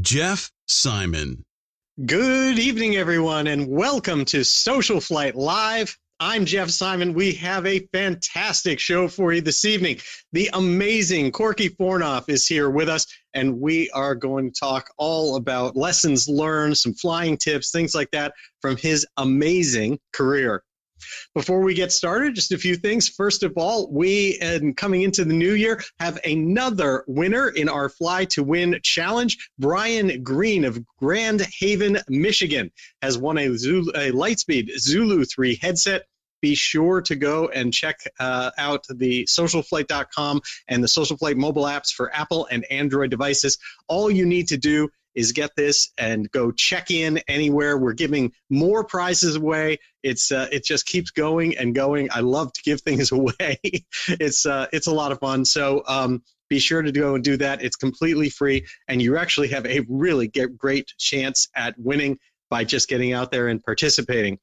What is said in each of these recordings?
Jeff Simon. Good evening, everyone, and welcome to Social Flight Live. I'm Jeff Simon. We have a fantastic show for you this evening. The amazing Corkey Fornof is here with us, and we are going to talk all about lessons learned, some flying tips, things like that from his amazing career. Before we get started, just a few things. First of all, we, and coming into the new year, have another winner in our Fly to Win challenge. Brian Green of Grand Haven, Michigan, has won a, Zulu, a Lightspeed Zulu 3 headset be sure to go and check uh, out the socialflight.com and the socialflight mobile apps for apple and android devices all you need to do is get this and go check in anywhere. We're giving more prizes away. It's uh, it just keeps going and going. I love to give things away. it's uh, it's a lot of fun. So um, be sure to go and do that. It's completely free, and you actually have a really great chance at winning by just getting out there and participating.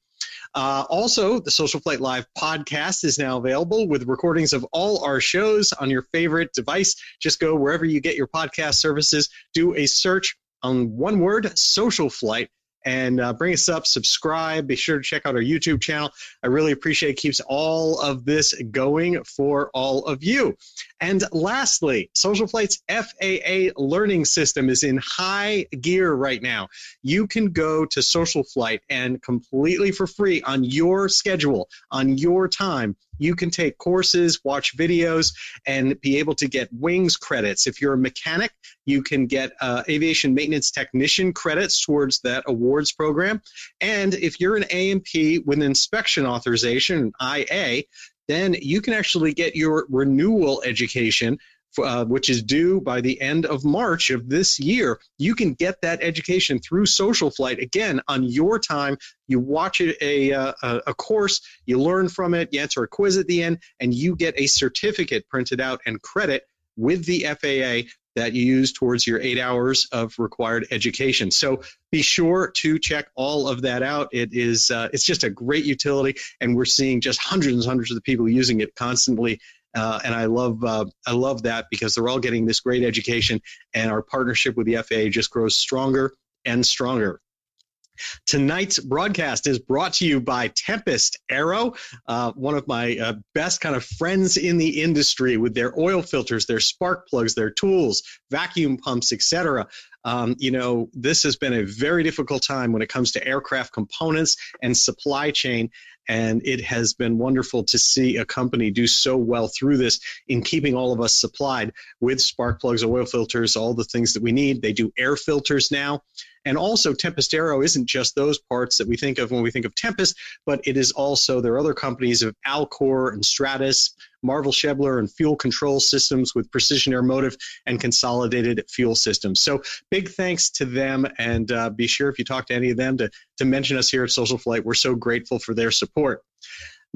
Uh, also, the Social Flight Live podcast is now available with recordings of all our shows on your favorite device. Just go wherever you get your podcast services, do a search on one word, social flight, and uh, bring us up, subscribe. Be sure to check out our YouTube channel. I really appreciate it. Keeps all of this going for all of you. And lastly, Social Flight's FAA learning system is in high gear right now. You can go to Social Flight and completely for free on your schedule, on your time, you can take courses, watch videos, and be able to get wings credits. If you're a mechanic, you can get uh, aviation maintenance technician credits towards that awards program. And if you're an A&P with inspection authorization, IA, then you can actually get your renewal education uh, which is due by the end of March of this year, you can get that education through Social Flight again on your time. You watch a, a, uh, a course, you learn from it, you answer a quiz at the end, and you get a certificate printed out and credit with the FAA that you use towards your eight hours of required education. So be sure to check all of that out. It is uh, it's just a great utility, and we're seeing just hundreds and hundreds of the people using it constantly. Uh, and I love uh, I love that because they're all getting this great education, and our partnership with the FAA just grows stronger and stronger. Tonight's broadcast is brought to you by Tempest Aero, uh, one of my uh, best kind of friends in the industry with their oil filters, their spark plugs, their tools, vacuum pumps, etc. Um, you know, this has been a very difficult time when it comes to aircraft components and supply chain. And it has been wonderful to see a company do so well through this in keeping all of us supplied with spark plugs, oil filters, all the things that we need. They do air filters now. And also, Tempest Aero isn't just those parts that we think of when we think of Tempest, but it is also, there are other companies of Alcor and Stratus, Marvel-Schebler, and fuel control systems with Precision Airmotive and consolidated fuel systems. So, big thanks to them. And uh, be sure if you talk to any of them to, to mention us here at Social Flight. We're so grateful for their support.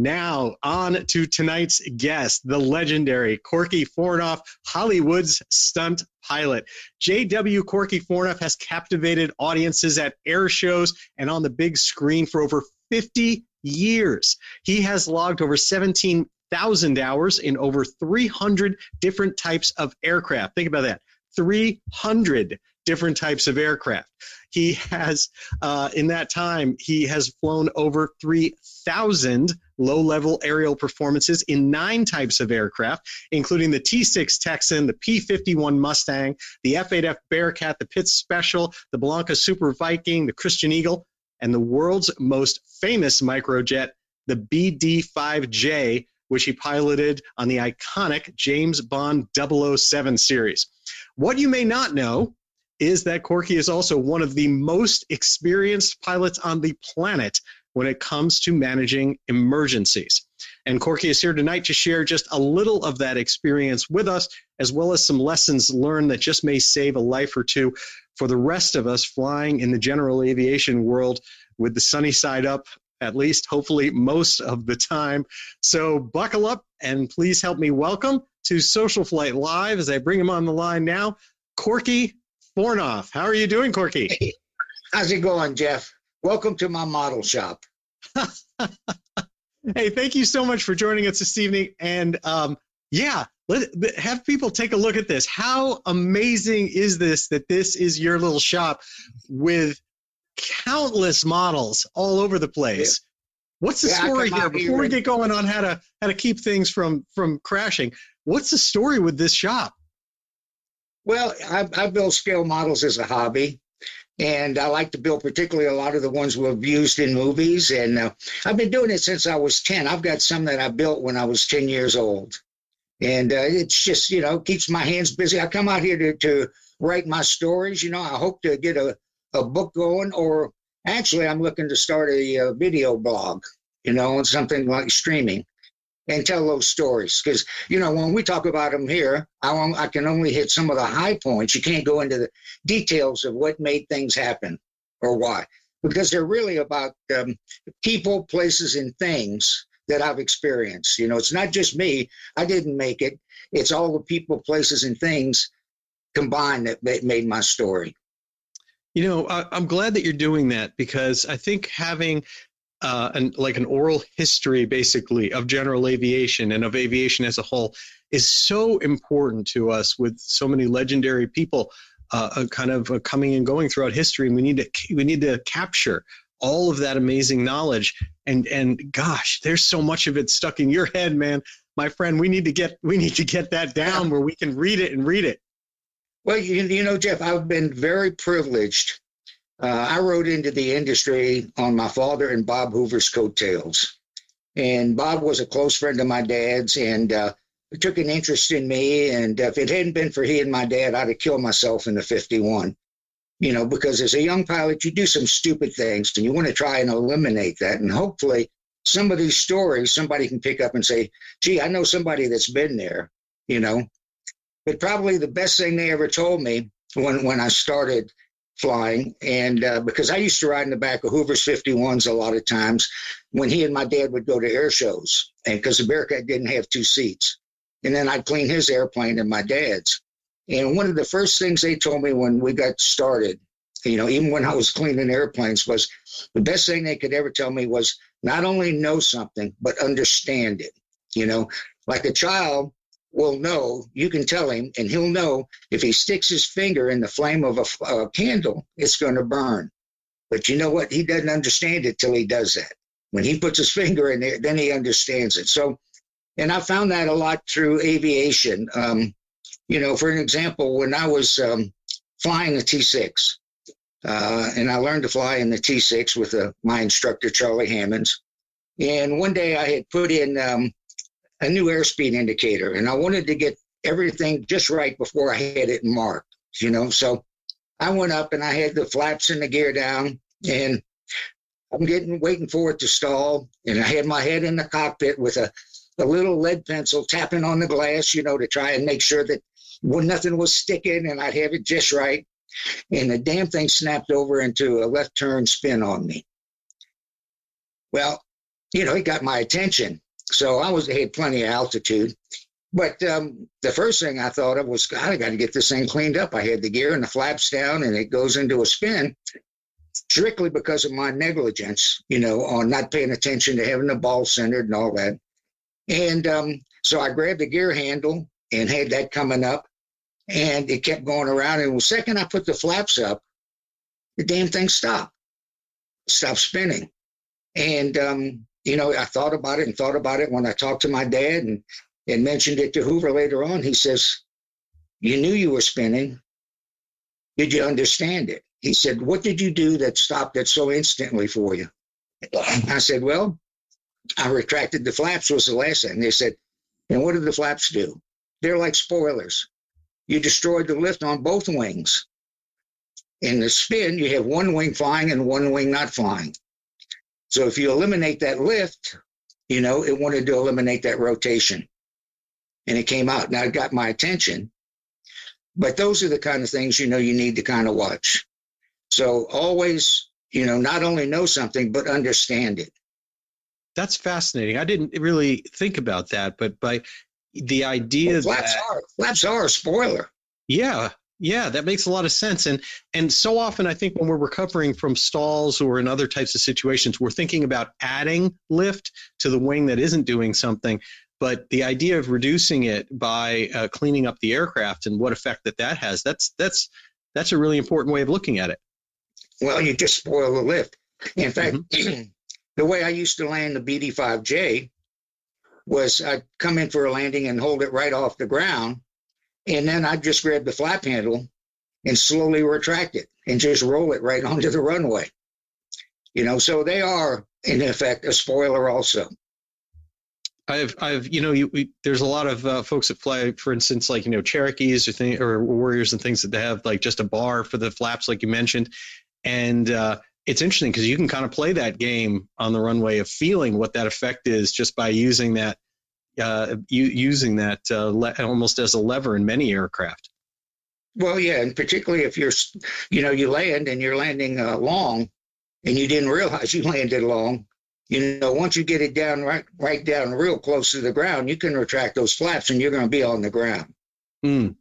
Now, on to tonight's guest, the legendary Corkey Fornof, Hollywood's stunt pilot. J.W. Corkey Fornof has captivated audiences at air shows and on the big screen for over 50 years. He has logged over 17,000 hours in over 300 different types of aircraft. Think about that 300 different types of aircraft. He has, uh, in that time, he has flown over 3,000 low level aerial performances in nine types of aircraft, including the T 6 Texan, the P 51 Mustang, the F 8F Bearcat, the Pitts Special, the Bellanca Super Viking, the Christen Eagle, and the world's most famous microjet, the BD 5J, which he piloted on the iconic James Bond 007 series. What you may not know is that Corkey is also one of the most experienced pilots on the planet when it comes to managing emergencies. And Corkey is here tonight to share just a little of that experience with us, as well as some lessons learned that just may save a life or two for the rest of us flying in the general aviation world with the sunny side up, at least hopefully most of the time. So buckle up and please help me welcome to Social Flight Live as I bring him on the line now, Corkey Fornof. How are you doing, Corkey? Hey, how's it going, Jeff? Welcome to my model shop. hey, thank you so much for joining us this evening. And um, yeah, let have people take a look at this. How amazing is this that this is your little shop with countless models all over the place? Yeah. What's the yeah, story here before we get going on how to how to keep things from from crashing? What's the story with this shop? Well, I, I build scale models as a hobby, and I like to build particularly a lot of the ones we've used in movies. And uh, I've been doing it since I was ten. I've got some that I built when I was ten years old, and uh, it's just you know keeps my hands busy. I come out here to to write my stories. You know, I hope to get a a book going, or actually, I'm looking to start a, a video blog. You know, on something like streaming and tell those stories. Because, you know, when we talk about them here, I, I can only hit some of the high points. You can't go into the details of what made things happen or why, because they're really about um, people, places, and things that I've experienced. You know, it's not just me. I didn't make it. It's all the people, places, and things combined that made my story. You know, I, am glad that you're doing that because I think having uh, an, like an oral history, basically, of general aviation and of aviation as a whole is so important to us with so many legendary people uh, uh kind of uh, coming and going throughout history. And we need to we need to capture all of that amazing knowledge. And and gosh, there's so much of it stuck in your head, man. My friend, we need to get we need to get that down where we can read it and read it. Well, you, you know, Jeff, I've been very privileged uh, I rode into the industry on my father and Bob Hoover's coattails. And Bob was a close friend of my dad's and uh, took an interest in me. And if it hadn't been for he and my dad, I'd have killed myself in the 51. You know, because as a young pilot, you do some stupid things and you want to try and eliminate that. And hopefully, some of these stories, somebody can pick up and say, gee, I know somebody that's been there, you know. But probably the best thing they ever told me when, when I started flying. And uh, because I used to ride in the back of Hoover's 51s a lot of times when he and my dad would go to air shows, and because the Bearcat didn't have two seats. And then I'd clean his airplane and my dad's. And one of the first things they told me when we got started, you know, even when I was cleaning airplanes, was the best thing they could ever tell me was not only know something, but understand it. You know, like a child, will know, you can tell him, and he'll know if he sticks his finger in the flame of a, a candle, it's going to burn. But you know what? He doesn't understand it till he does that. When he puts his finger in there, then he understands it. So, and I found that a lot through aviation. Um, you know, for an example, when I was um, flying a T 6, uh, and I learned to fly in the T 6 with uh, my instructor, Charlie Hammonds. And one day I had put in um, a new airspeed indicator, and I wanted to get everything just right before I had it marked. You know, so I went up and I had the flaps and the gear down, and I'm getting waiting for it to stall, and I had my head in the cockpit with a, a little lead pencil tapping on the glass, you know, to try and make sure that when nothing was sticking and I'd have it just right. And the damn thing snapped over into a left turn spin on me. Well, you know, it got my attention. So I was had plenty of altitude. But um, the first thing I thought of was, God, I got to get this thing cleaned up. I had the gear and the flaps down, and it goes into a spin strictly because of my negligence, you know, on not paying attention to having the ball centered and all that. And um, so I grabbed the gear handle and had that coming up, and it kept going around. And the second I put the flaps up, the damn thing stopped, stopped spinning. And um, you know, I thought about it and thought about it when I talked to my dad and, and mentioned it to Hoover later on. He says, You knew you were spinning. Did you understand it? He said, What did you do that stopped it so instantly for you? I said, Well, I retracted the flaps, was the last thing. They said, And what did the flaps do? They're like spoilers. You destroyed the lift on both wings. In the spin, you have one wing flying and one wing not flying. So if you eliminate that lift, you know, it wanted to eliminate that rotation. And it came out. Now it got my attention. But those are the kind of things you know you need to kind of watch. So always, you know, not only know something but understand it. That's fascinating. I didn't really think about that, but by the idea well, flaps that are flaps are a spoiler. Yeah, yeah, that makes a lot of sense. And and so often I think when we're recovering from stalls or in other types of situations, we're thinking about adding lift to the wing that isn't doing something. But the idea of reducing it by uh, cleaning up the aircraft and what effect that that has, that's that's that's a really important way of looking at it. Well, you just spoil the lift. In fact, mm-hmm. the way I used to land the BD5J was I'd come in for a landing and hold it right off the ground and then I'd just grab the flap handle and slowly retract it and just roll it right onto the runway. You know, so they are in effect a spoiler also. I've, I've, you know, you, we, there's a lot of uh, folks that fly, for instance, like you know, Cherokees or thing, or Warriors and things that they have like just a bar for the flaps, like you mentioned, and uh, it's interesting because you can kind of play that game on the runway of feeling what that effect is just by using that uh, using that uh, le- almost as a lever in many aircraft. Well, yeah, and particularly if you're, you know, you land and you're landing uh, long, and you didn't realize you landed long. You know, once you get it down right, right down real close to the ground, you can retract those flaps, and you're going to be on the ground. Mm,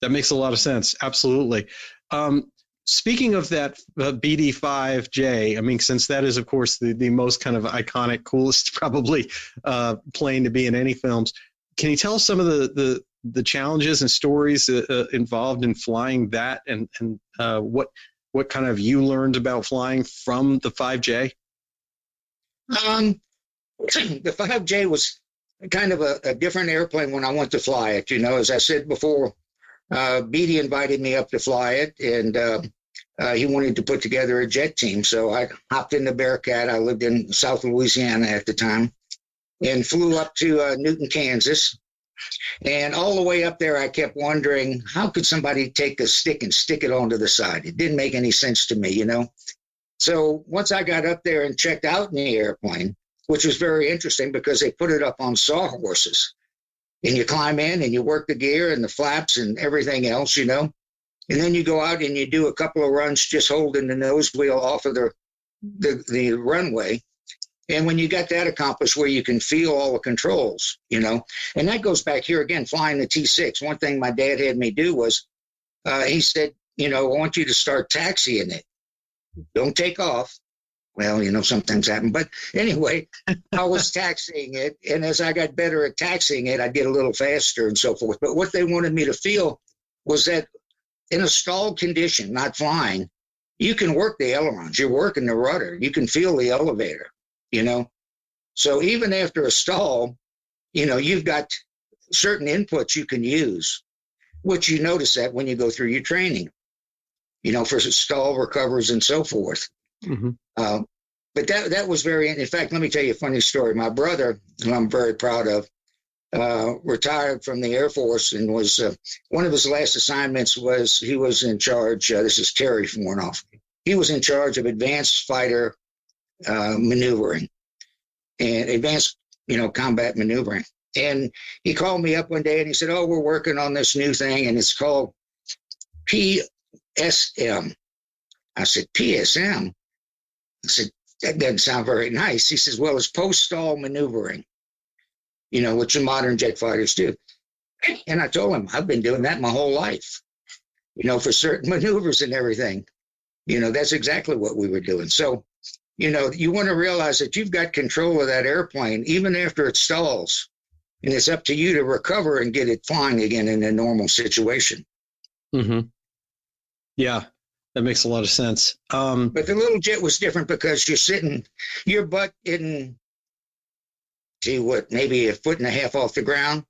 that makes a lot of sense. Absolutely. Um, Speaking of that uh, BD5J, I mean, since that is, of course, the, the most kind of iconic, coolest, probably uh, plane to be in any films, can you tell us some of the, the, the challenges and stories uh, uh involved in flying that and, and uh, what, what kind of you learned about flying from the 5J? Um, the 5J was kind of a, a different airplane when I went to fly it. You know, as I said before, uh, Bede invited me up to fly it, and uh, uh, he wanted to put together a jet team. So I hopped in the Bearcat. I lived in South Louisiana at the time, and flew up to uh, Newton, Kansas. And all the way up there, I kept wondering how could somebody take a stick and stick it onto the side? It didn't make any sense to me, you know. So once I got up there and checked out in the airplane, which was very interesting because they put it up on sawhorses and you climb in and you work the gear and the flaps and everything else, you know. And then you go out and you do a couple of runs just holding the nose wheel off of the, the, the runway. And when you got that accomplished where you can feel all the controls, you know, and that goes back here again, flying the T6. One thing my dad had me do was uh, he said, you know, I want you to start taxiing it. Don't take off well, you know, sometimes happen. But anyway, I was taxiing it. And as I got better at taxiing it, I'd get a little faster and so forth. But what they wanted me to feel was that in a stalled condition, not flying, you can work the ailerons, you're working the rudder, you can feel the elevator, you know. So even after a stall, you know, you've got certain inputs you can use, which you notice that when you go through your training, you know, for stall recovers and so forth. Mm-hmm. Um, but that that was very. In fact, let me tell you a funny story. My brother, who I'm very proud of, uh, retired from the Air Force and was uh, one of his last assignments was he was in charge. Uh, this is Terry Fornof. He was in charge of advanced fighter uh, maneuvering and advanced, you know, combat maneuvering. And he called me up one day and he said, "Oh, we're working on this new thing, and it's called PSM." I said, "PSM." I said, that doesn't sound very nice. He says, well, it's post-stall maneuvering, you know, which the modern jet fighters do. And I told him, I've been doing that my whole life, you know, for certain maneuvers and everything. You know, that's exactly what we were doing. So, you know, you want to realize that you've got control of that airplane even after it stalls. And it's up to you to recover and get it flying again in a normal situation. Mm-hmm. Yeah. That makes a lot of sense. Um, but the little jet was different because you're sitting, your butt in, see what, maybe a foot and a half off the ground.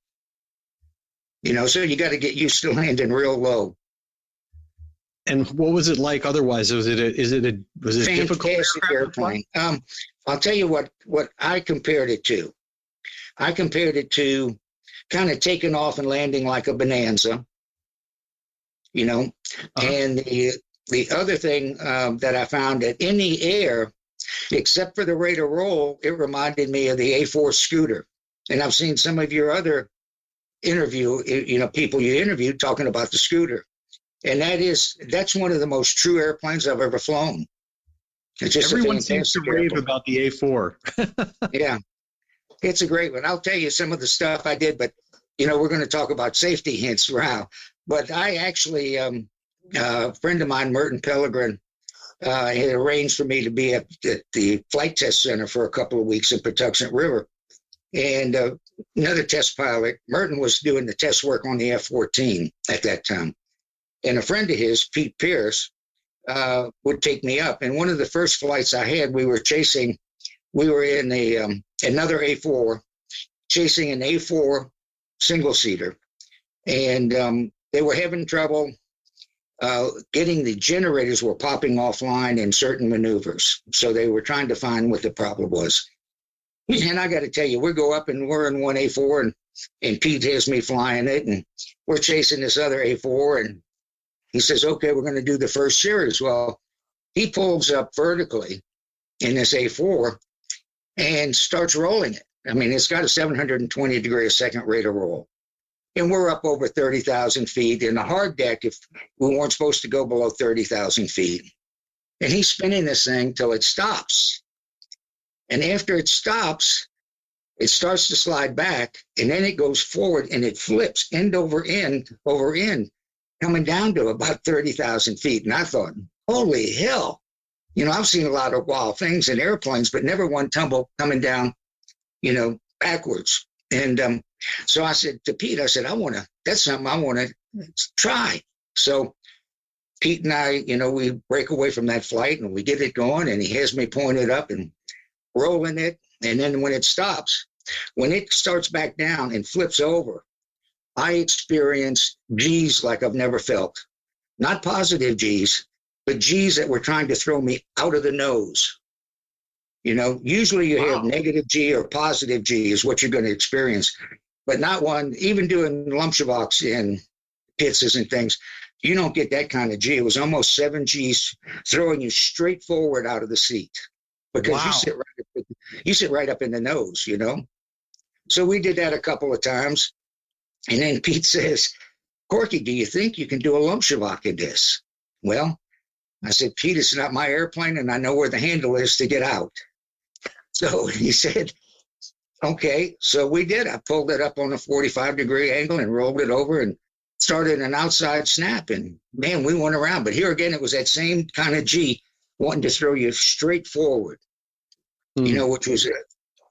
You know, so you got to get used to landing real low. And what was it like otherwise? Was it a, is it a was it Fantastic difficult airplane? Um, I'll tell you what what I compared it to. I compared it to kind of taking off and landing like a bonanza, you know, uh-huh. and the the other thing um, that I found that in the air, except for the rate of roll, it reminded me of the A4 scooter. And I've seen some of your other interview, you know, people you interviewed talking about the scooter. And that is, that's one of the most true airplanes I've ever flown. It's just Everyone seems to rave airplane. about the A4. yeah. It's a great one. I'll tell you some of the stuff I did, but, you know, we're going to talk about safety hints now. But I actually, um, uh, a friend of mine, Merton Pellegrin, uh, had arranged for me to be at, at, the flight test center for a couple of weeks in Patuxent River. And uh, another test pilot, Merton was doing the test work on the F 14 at that time. And a friend of his, Pete Pierce, uh, would take me up. And one of the first flights I had, we were chasing, we were in a um, another A4, chasing an A4 single seater. And um, they were having trouble uh, getting the generators were popping offline in certain maneuvers. So they were trying to find what the problem was. And I got to tell you, we go up and we're in one A4 and, and Pete has me flying it and we're chasing this other A4 and he says, okay, we're going to do the first series. Well, he pulls up vertically in this A4 and starts rolling it. I mean, it's got a 720 degree a second rate of roll. And we're up over 30,000 feet in the hard deck if we weren't supposed to go below 30,000 feet. And he's spinning this thing till it stops. And after it stops, it starts to slide back and then it goes forward and it flips end over end over end, coming down to about 30,000 feet. And I thought, holy hell. You know, I've seen a lot of wild things in airplanes, but never one tumble coming down, you know, backwards. And um, so I said to Pete, I said, I want to, that's something I want to try. So Pete and I, you know, we break away from that flight and we get it going and he has me pointed up and rolling it. And then when it stops, when it starts back down and flips over, I experience G's like I've never felt. Not positive G's, but G's that were trying to throw me out of the nose. You know, usually you wow. have negative G or positive G is what you're going to experience, but not one, even doing lomcevaks in Pitts and things, you don't get that kind of G. It was almost seven G's throwing you straight forward out of the seat because wow. you sit right up, you sit right up in the nose, you know. So we did that a couple of times, and then Pete says, "Corkey, do you think you can do a lomcevak in this?" Well, I said, "Pete, it's not my airplane, and I know where the handle is to get out." So he said, "Okay." So we did. I pulled it up on a 45 degree angle and rolled it over and started an outside snap, and man, we went around. But here again, it was that same kind of G wanting to throw you straight forward, mm. you hmm. know, which was,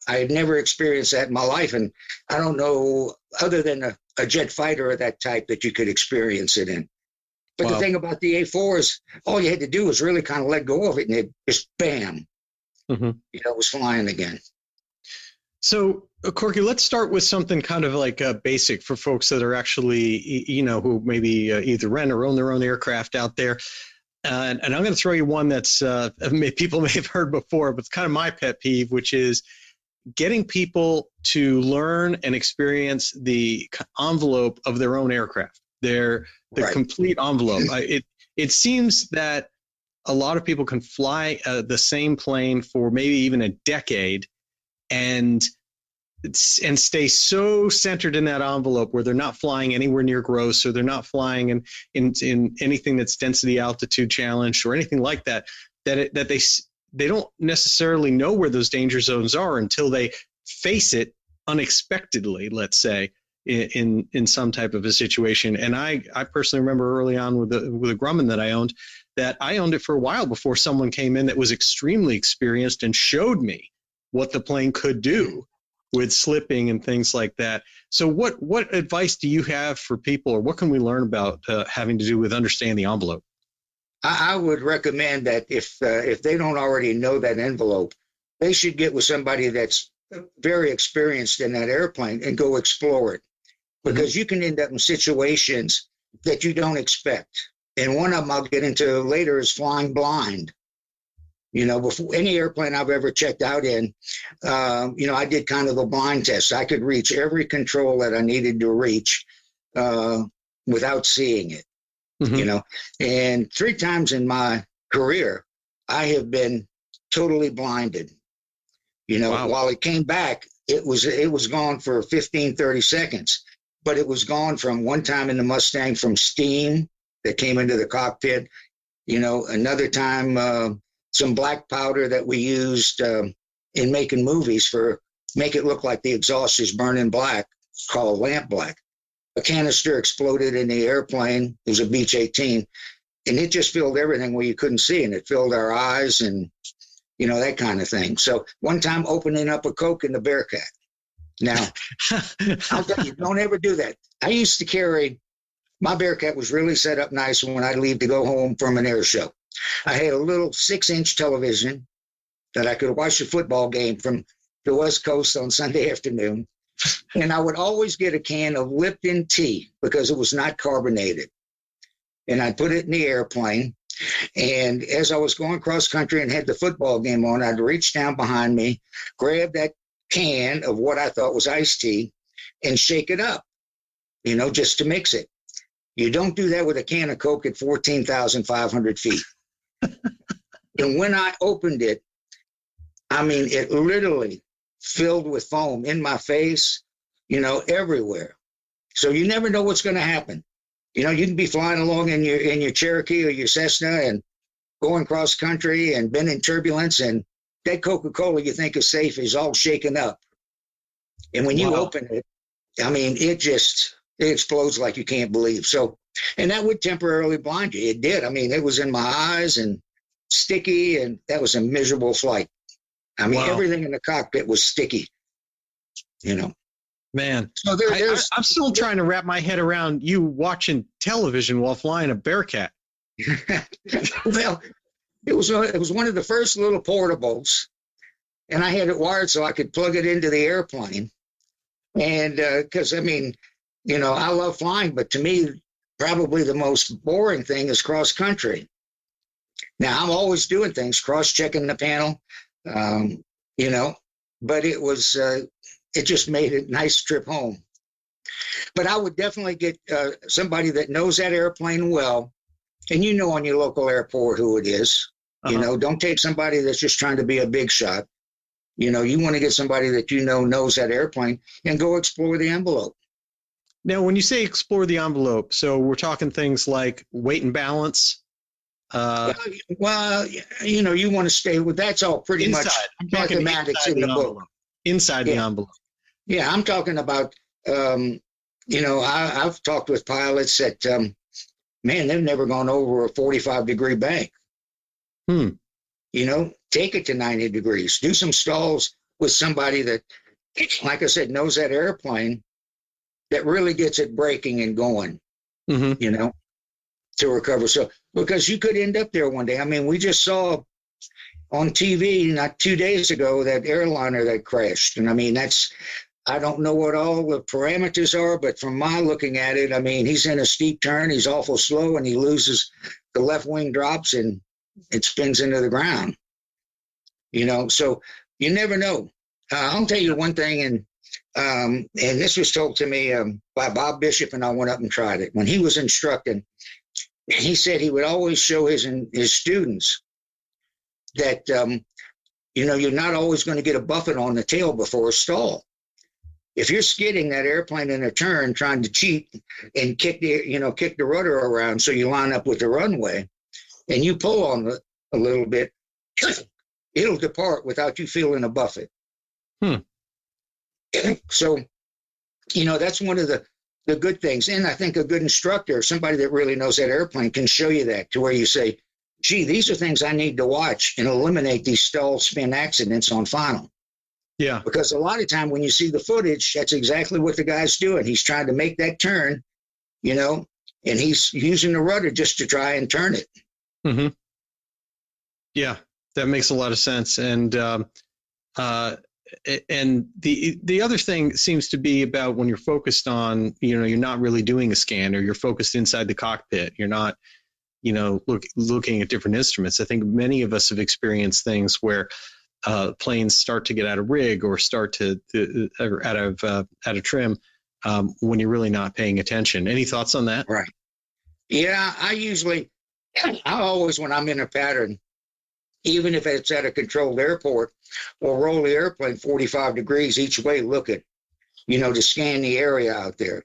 I had never experienced that in my life. And I don't know, other than a, a jet fighter of that type, that you could experience it in. But wow. the thing about the A4 is all you had to do was really kind of let go of it and it just bam, mm-hmm. you know, it was flying again. So, uh, Corkey, let's start with something kind of like uh, basic for folks that are actually, you know, who maybe uh, either rent or own their own aircraft out there. Uh, and, and, I'm going to throw you one that's uh, people may have heard before, but it's kind of my pet peeve, which is getting people to learn and experience the envelope of their own aircraft, their the right. complete envelope. I, it it seems that a lot of people can fly uh, the same plane for maybe even a decade, and and stay so centered in that envelope where they're not flying anywhere near gross or they're not flying in in, in anything that's density altitude challenged or anything like that that it, that they they don't necessarily know where those danger zones are until they face it unexpectedly let's say in, in in some type of a situation. And i i personally remember early on with the with the grumman that i owned that i owned it for a while before someone came in that was extremely experienced and showed me what the plane could do with slipping and things like that. So, what what advice do you have for people, or what can we learn about uh, having to do with understanding the envelope? I, would recommend that if uh, if they don't already know that envelope, they should get with somebody that's very experienced in that airplane and go explore it, because mm-hmm. you can end up in situations that you don't expect. And one of them I'll get into later is flying blind. You know, before any airplane I've ever checked out in, um, you know, I did kind of a blind test. I could reach every control that I needed to reach uh, without seeing it. Mm-hmm. You know, and three times in my career, I have been totally blinded. You know, wow. while it came back, it was it was gone for 15, 30 seconds. but it was gone from one time in the Mustang from steam that came into the cockpit. You know, another time, uh, some black powder that we used uh, in making movies for make it look like the exhaust is burning black, called lamp black. A canister exploded in the airplane. It was a Beech 18, and it just filled everything where you couldn't see, and it filled our eyes and you know that kind of thing. So one time opening up a Coke in the Bearcat. Now, I'll tell you, don't ever do that. I used to carry my Bearcat was really set up nice when I'd leave to go home from an air show. I had a little six inch television that I could watch a football game from the West Coast on Sunday afternoon. And I would always get a can of Lipton tea because it was not carbonated. And I'd put it in the airplane. And as I was going cross country and had the football game on, I'd reach down behind me, grab that can of what I thought was iced tea, and shake it up, you know, just to mix it. You don't do that with a can of Coke at 14,500 feet. and when I opened it, I mean, it literally filled with foam in my face, you know, everywhere. So you never know what's going to happen. You know, you can be flying along in your in your Cherokee or your Cessna and going cross country and been in turbulence and that Coca-Cola you think is safe is all shaken up. And when you wow. open it, I mean, it just it explodes like you can't believe. So, and that would temporarily blind you. It did. I mean, it was in my eyes and sticky, and that was a miserable flight. I mean, wow. everything in the cockpit was sticky, you know. Man, so there, I, am still trying to wrap my head around you watching television while flying a Bearcat. well, it was it was one of the first little portables, and I had it wired so I could plug it into the airplane. And because uh, I mean, you know, I love flying, but to me, probably the most boring thing is cross country. Now I'm always doing things, cross checking the panel, um, you know, but it was, uh, it just made a nice trip home. But I would definitely get uh, somebody that knows that airplane well, and you know on your local airport who it is. Uh-huh. You know, don't take somebody that's just trying to be a big shot. You know, you want to get somebody that you know knows that airplane and go explore the envelope. Now, when you say explore the envelope, so we're talking things like weight and balance, uh, well, you know, you want to stay with that's all pretty inside. much mathematics in the, the book. Inside yeah. the envelope. Yeah, I'm talking about. Um, you know, I, have talked with pilots that, um, man, they've never gone over a 45 degree bank. Hmm. You know, take it to 90 degrees. Do some stalls with somebody that, like I said, knows that airplane that really gets it breaking and going. Mm-hmm. You know, to recover. So because you could end up there one day. I mean, we just saw on TV not two days ago that airliner that crashed, and I mean that's I don't know what all the parameters are, but from my looking at it, I mean he's in a steep turn, he's awful slow, and he loses the left wing drops and it spins into the ground. You know, so you never know. Uh, I'll tell you one thing, and um, and this was told to me um, by Bob Bishop, and I went up and tried it when he was instructing he said he would always show his his students that um, you know you're not always going to get a buffet on the tail before a stall. If you're skidding that airplane in a turn, trying to cheat and kick the you know kick the rudder around so you line up with the runway, and you pull on it a little bit, it'll depart without you feeling a buffet. Hmm. So, you know that's one of the the good things. And I think a good instructor, somebody that really knows that airplane, can show you that to where you say, gee, these are things I need to watch and eliminate these stall spin accidents on final. Yeah. Because a lot of time when you see the footage, that's exactly what the guy's doing. He's trying to make that turn, you know, and he's using the rudder just to try and turn it. Mm-hmm. Yeah, that makes a lot of sense. And um, uh, and the the other thing seems to be about when you're focused on you know you're not really doing a scan or you're focused inside the cockpit you're not you know look, looking at different instruments. I think many of us have experienced things where uh, planes start to get out of rig or start to, to out of uh, out of trim um, when you're really not paying attention. Any thoughts on that? Right. Yeah i usually i always when i'm in a pattern even if it's at a controlled airport, we'll roll the airplane 45 degrees each way looking, you know, to scan the area out there.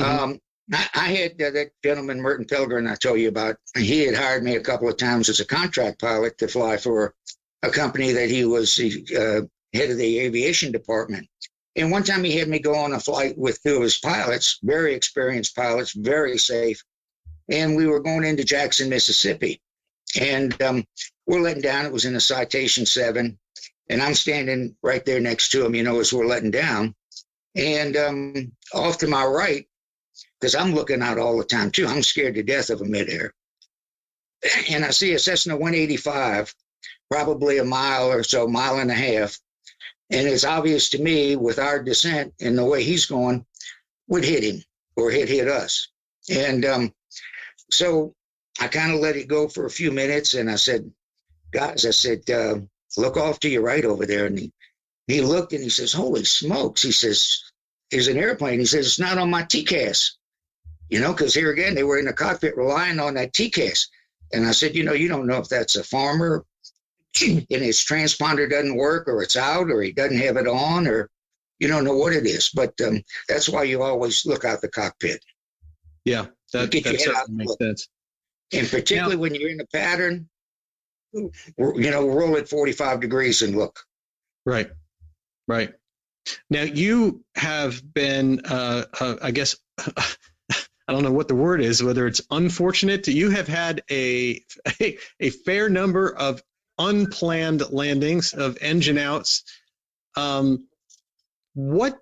Mm-hmm. Um, I, I, had uh, that gentleman, Merton Pilgrim, I told you about. He had hired me a couple of times as a contract pilot to fly for a company that he was uh, head of the aviation department. And one time he had me go on a flight with two of his pilots, very experienced pilots, very safe. And we were going into Jackson, Mississippi. And um, we're letting down. It was in a Citation 7. And I'm standing right there next to him, you know, as we're letting down. And um, off to my right, because I'm looking out all the time too, I'm scared to death of a midair. And I see a Cessna 185, probably a mile or so, mile and a half. And it's obvious to me with our descent and the way he's going, would hit him or hit hit us. And um, so I kind of let it go for a few minutes, and I said, "Guys," I said, uh, "Look off to your right over there." And he, he looked and he says, "Holy smokes!" He says, "There's an airplane." He says, "It's not on my TCAS." You know, because here again, they were in the cockpit relying on that TCAS. And I said, "You know, you don't know if that's a farmer and his transponder doesn't work, or it's out, or he doesn't have it on, or you don't know what it is." But um, that's why you always look out the cockpit. Yeah, that, that makes sense. And particularly now, when you're in a pattern, you know, roll at 45 degrees and look. Right, right. Now you have been, uh, uh, I guess, I don't know what the word is, whether it's unfortunate. You have had a, a, a fair number of unplanned landings of engine outs. Um, what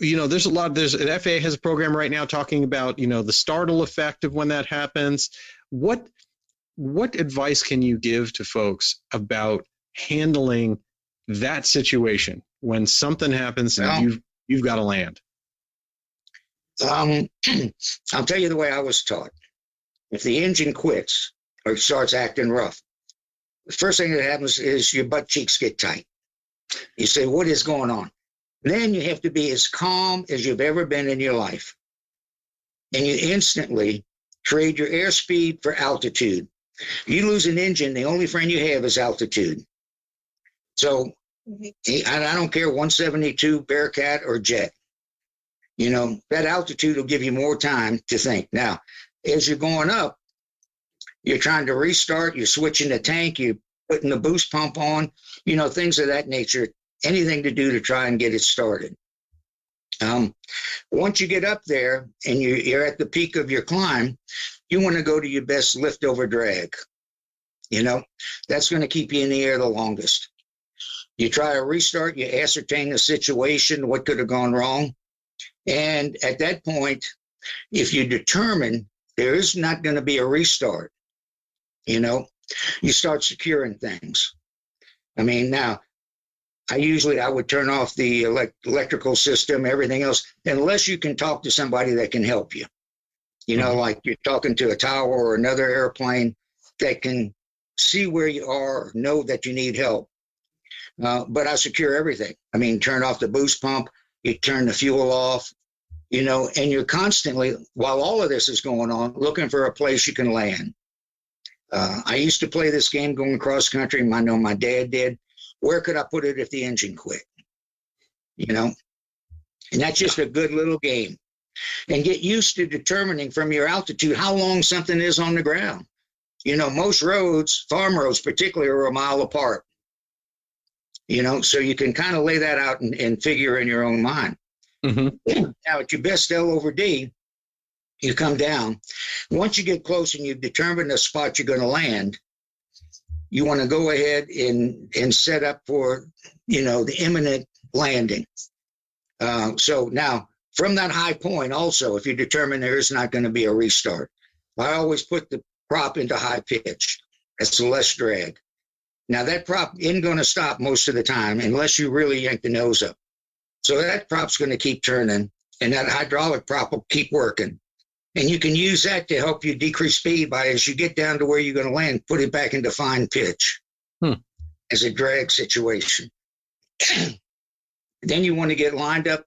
you know there's a lot there's an faa has a program right now talking about you know the startle effect of when that happens what what advice can you give to folks about handling that situation when something happens and well, you've you've got to land um, i'll tell you the way i was taught if the engine quits or starts acting rough the first thing that happens is your butt cheeks get tight you say what is going on then you have to be as calm as you've ever been in your life. And you instantly trade your airspeed for altitude. You lose an engine, the only friend you have is altitude. So I don't care 172 Bearcat or jet. You know, that altitude will give you more time to think. Now, as you're going up, you're trying to restart, you're switching the tank, you're putting the boost pump on, you know, things of that nature anything to do to try and get it started. Um, once you get up there and you, you're at the peak of your climb, you want to go to your best lift over drag. You know, that's going to keep you in the air the longest. You try a restart, you ascertain the situation, what could have gone wrong. And at that point, if you determine there is not going to be a restart, you know, you start securing things. I mean, now I usually I would turn off the elect- electrical system, everything else, unless you can talk to somebody that can help you. You know, mm-hmm. like you're talking to a tower or another airplane that can see where you are, know that you need help. Uh, but I secure everything. I mean, turn off the boost pump, you turn the fuel off, you know, and you're constantly, while all of this is going on, looking for a place you can land. Uh, I used to play this game going cross country. I know my dad did. Where could I put it if the engine quit? You know, and that's just a good little game. And get used to determining from your altitude how long something is on the ground. You know, most roads, farm roads particularly, are a mile apart. You know, so you can kind of lay that out and, and figure in your own mind. Mm-hmm. Now, at your best L over D, you come down. Once you get close and you've determined the spot you're going to land, you want to go ahead and and set up for you know the imminent landing. Uh, so now from that high point, also if you determine there is not going to be a restart, I always put the prop into high pitch. That's less drag. Now that prop isn't going to stop most of the time unless you really yank the nose up. So that prop's going to keep turning, and that hydraulic prop will keep working. And you can use that to help you decrease speed by as you get down to where you're going to land, put it back into fine pitch hmm. as a drag situation. then you want to get lined up.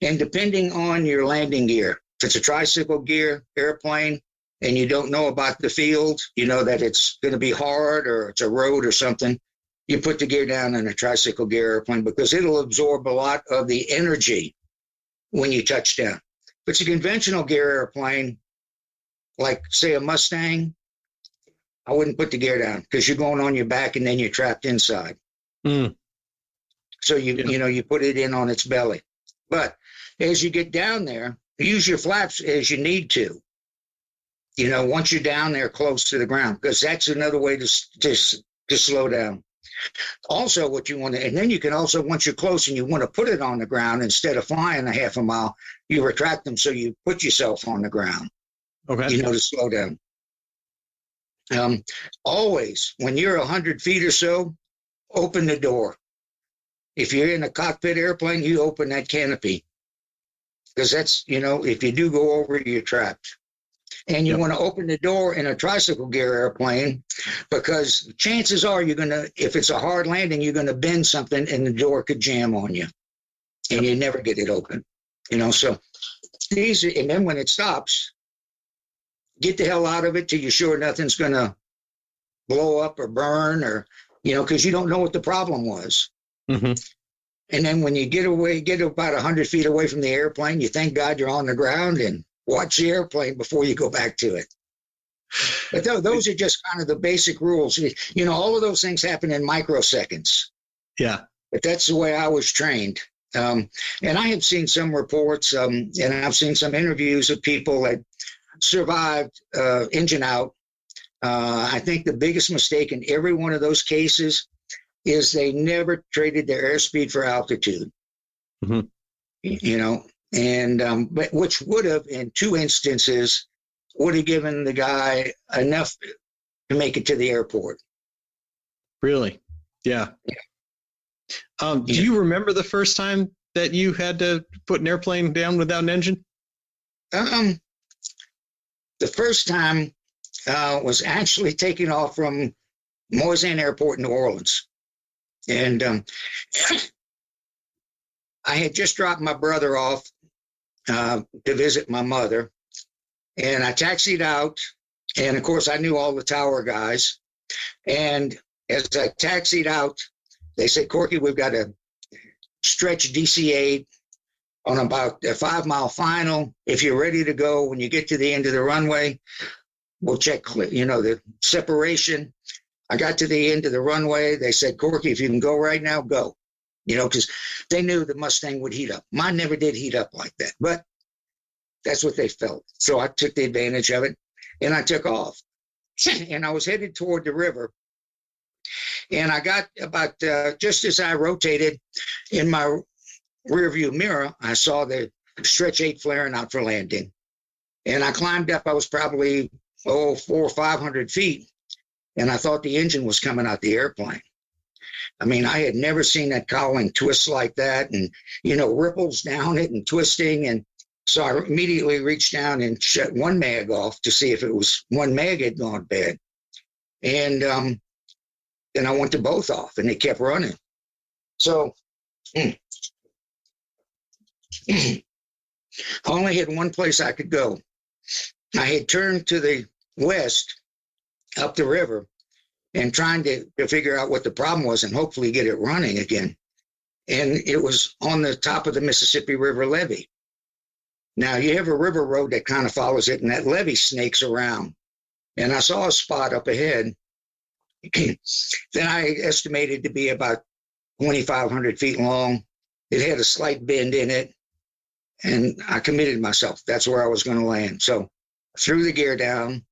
And depending on your landing gear, if it's a tricycle gear airplane and you don't know about the field, you know that it's going to be hard or it's a road or something, you put the gear down in a tricycle gear airplane because it'll absorb a lot of the energy when you touch down But it's a conventional gear airplane, like say a Mustang, I wouldn't put the gear down because you're going on your back and then you're trapped inside. Mm. So you Yeah. you know you put it in on its belly. But as you get down there, use your flaps as you need to. You know, once you're down there close to the ground, because that's another way to to to slow down. Also, what you want to, and then you can also once you're close and you want to put it on the ground instead of flying a half a mile, you retract them so you put yourself on the ground. Okay. You know to slow down. Um, always when you're a hundred feet or so, open the door. If you're in a cockpit airplane, you open that canopy because that's you know if you do go over, you're trapped. And you Yep. want to open the door in a tricycle gear airplane because chances are you're gonna, if it's a hard landing, you're gonna bend something and the door could jam on you, and you never get it open. You know, so these, and then when it stops, get the hell out of it till you're sure nothing's gonna blow up or burn or you know because you don't know what the problem was. hmm And then when you get away, get about 100 feet away from the airplane, you thank God you're on the ground and watch the airplane before you go back to it. But tho- those are just kind of the basic rules. You you know, all of those things happen in microseconds. Yeah. But that's the way I was trained. Um, and I have seen some reports um, and I've seen some interviews of people that survived uh, engine out. Uh, I think the biggest mistake in every one of those cases is they never traded their airspeed for altitude. Mhm. You know, and um, but which would have, in two instances, would have given the guy enough to make it to the airport. Really? Yeah. Um, do Yeah. you remember the first time that you had to put an airplane down without an engine? Um, the first time uh, was actually taking off from Moisant Airport in New Orleans. And um, I had just dropped my brother off uh, to visit my mother. And I taxied out. And of course, I knew all the tower guys. And as I taxied out, they said, Corkey, we've got a stretch DC 8 on about a five mile final. If you're ready to go, when you get to the end of the runway, we'll check, you know, the separation. I got to the end of the runway. They said, Corkey, if you can go right now, go. You know, because they knew the Mustang would heat up. Mine never did heat up like that, but that's what they felt. So I took the advantage of it and I took off. and I was headed toward the river. And I got about uh, just as I rotated in my rear view mirror, I saw the stretch eight flaring out for landing. And I climbed up, I was probably, oh, four or 500 feet. And I thought the engine was coming out the airplane. I mean, I had never seen that cowling twist like that and, you know, ripples down it and twisting. And so I immediately reached down and shut one mag off to see if it was one mag had gone bad. And um, then I went to both off and they kept running. So I only had one place I could go. I had turned to the west up the river and trying to, to figure out what the problem was and hopefully get it running again. And it was on the top of the Mississippi River levee. Now you have a river road that kind of follows it, and that levee snakes around. And I saw a spot up ahead. that I estimated to be about 2,500 feet long. It had a slight bend in it, and I committed myself. That's where I was going to land. So threw the gear down,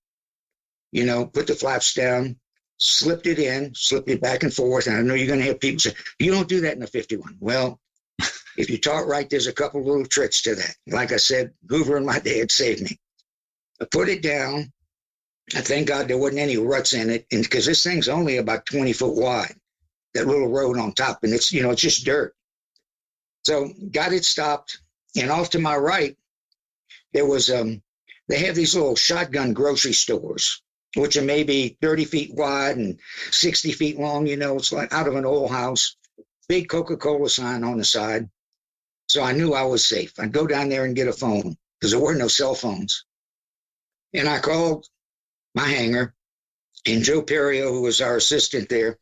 you know, put the flaps down, slipped it in, slipped it back and forth. And I know you're going to have people say, you don't do that in a 51. Well, if you taught right, there's a couple little tricks to that. Like I said, Hoover and my dad saved me. I put it down. I thank God there wasn't any ruts in it, and because this thing's only about 20 foot wide, that little road on top, and it's you know it's just dirt. So got it stopped, and off to my right, there was um they have these little shotgun grocery stores, which are maybe 30 feet wide and 60 feet long. You know, it's like out of an old house. Big Coca-Cola sign on the side. So I knew I was safe. I'd go down there and get a phone because there were no cell phones. And I called my hangar and Joe Perio, who was our assistant there.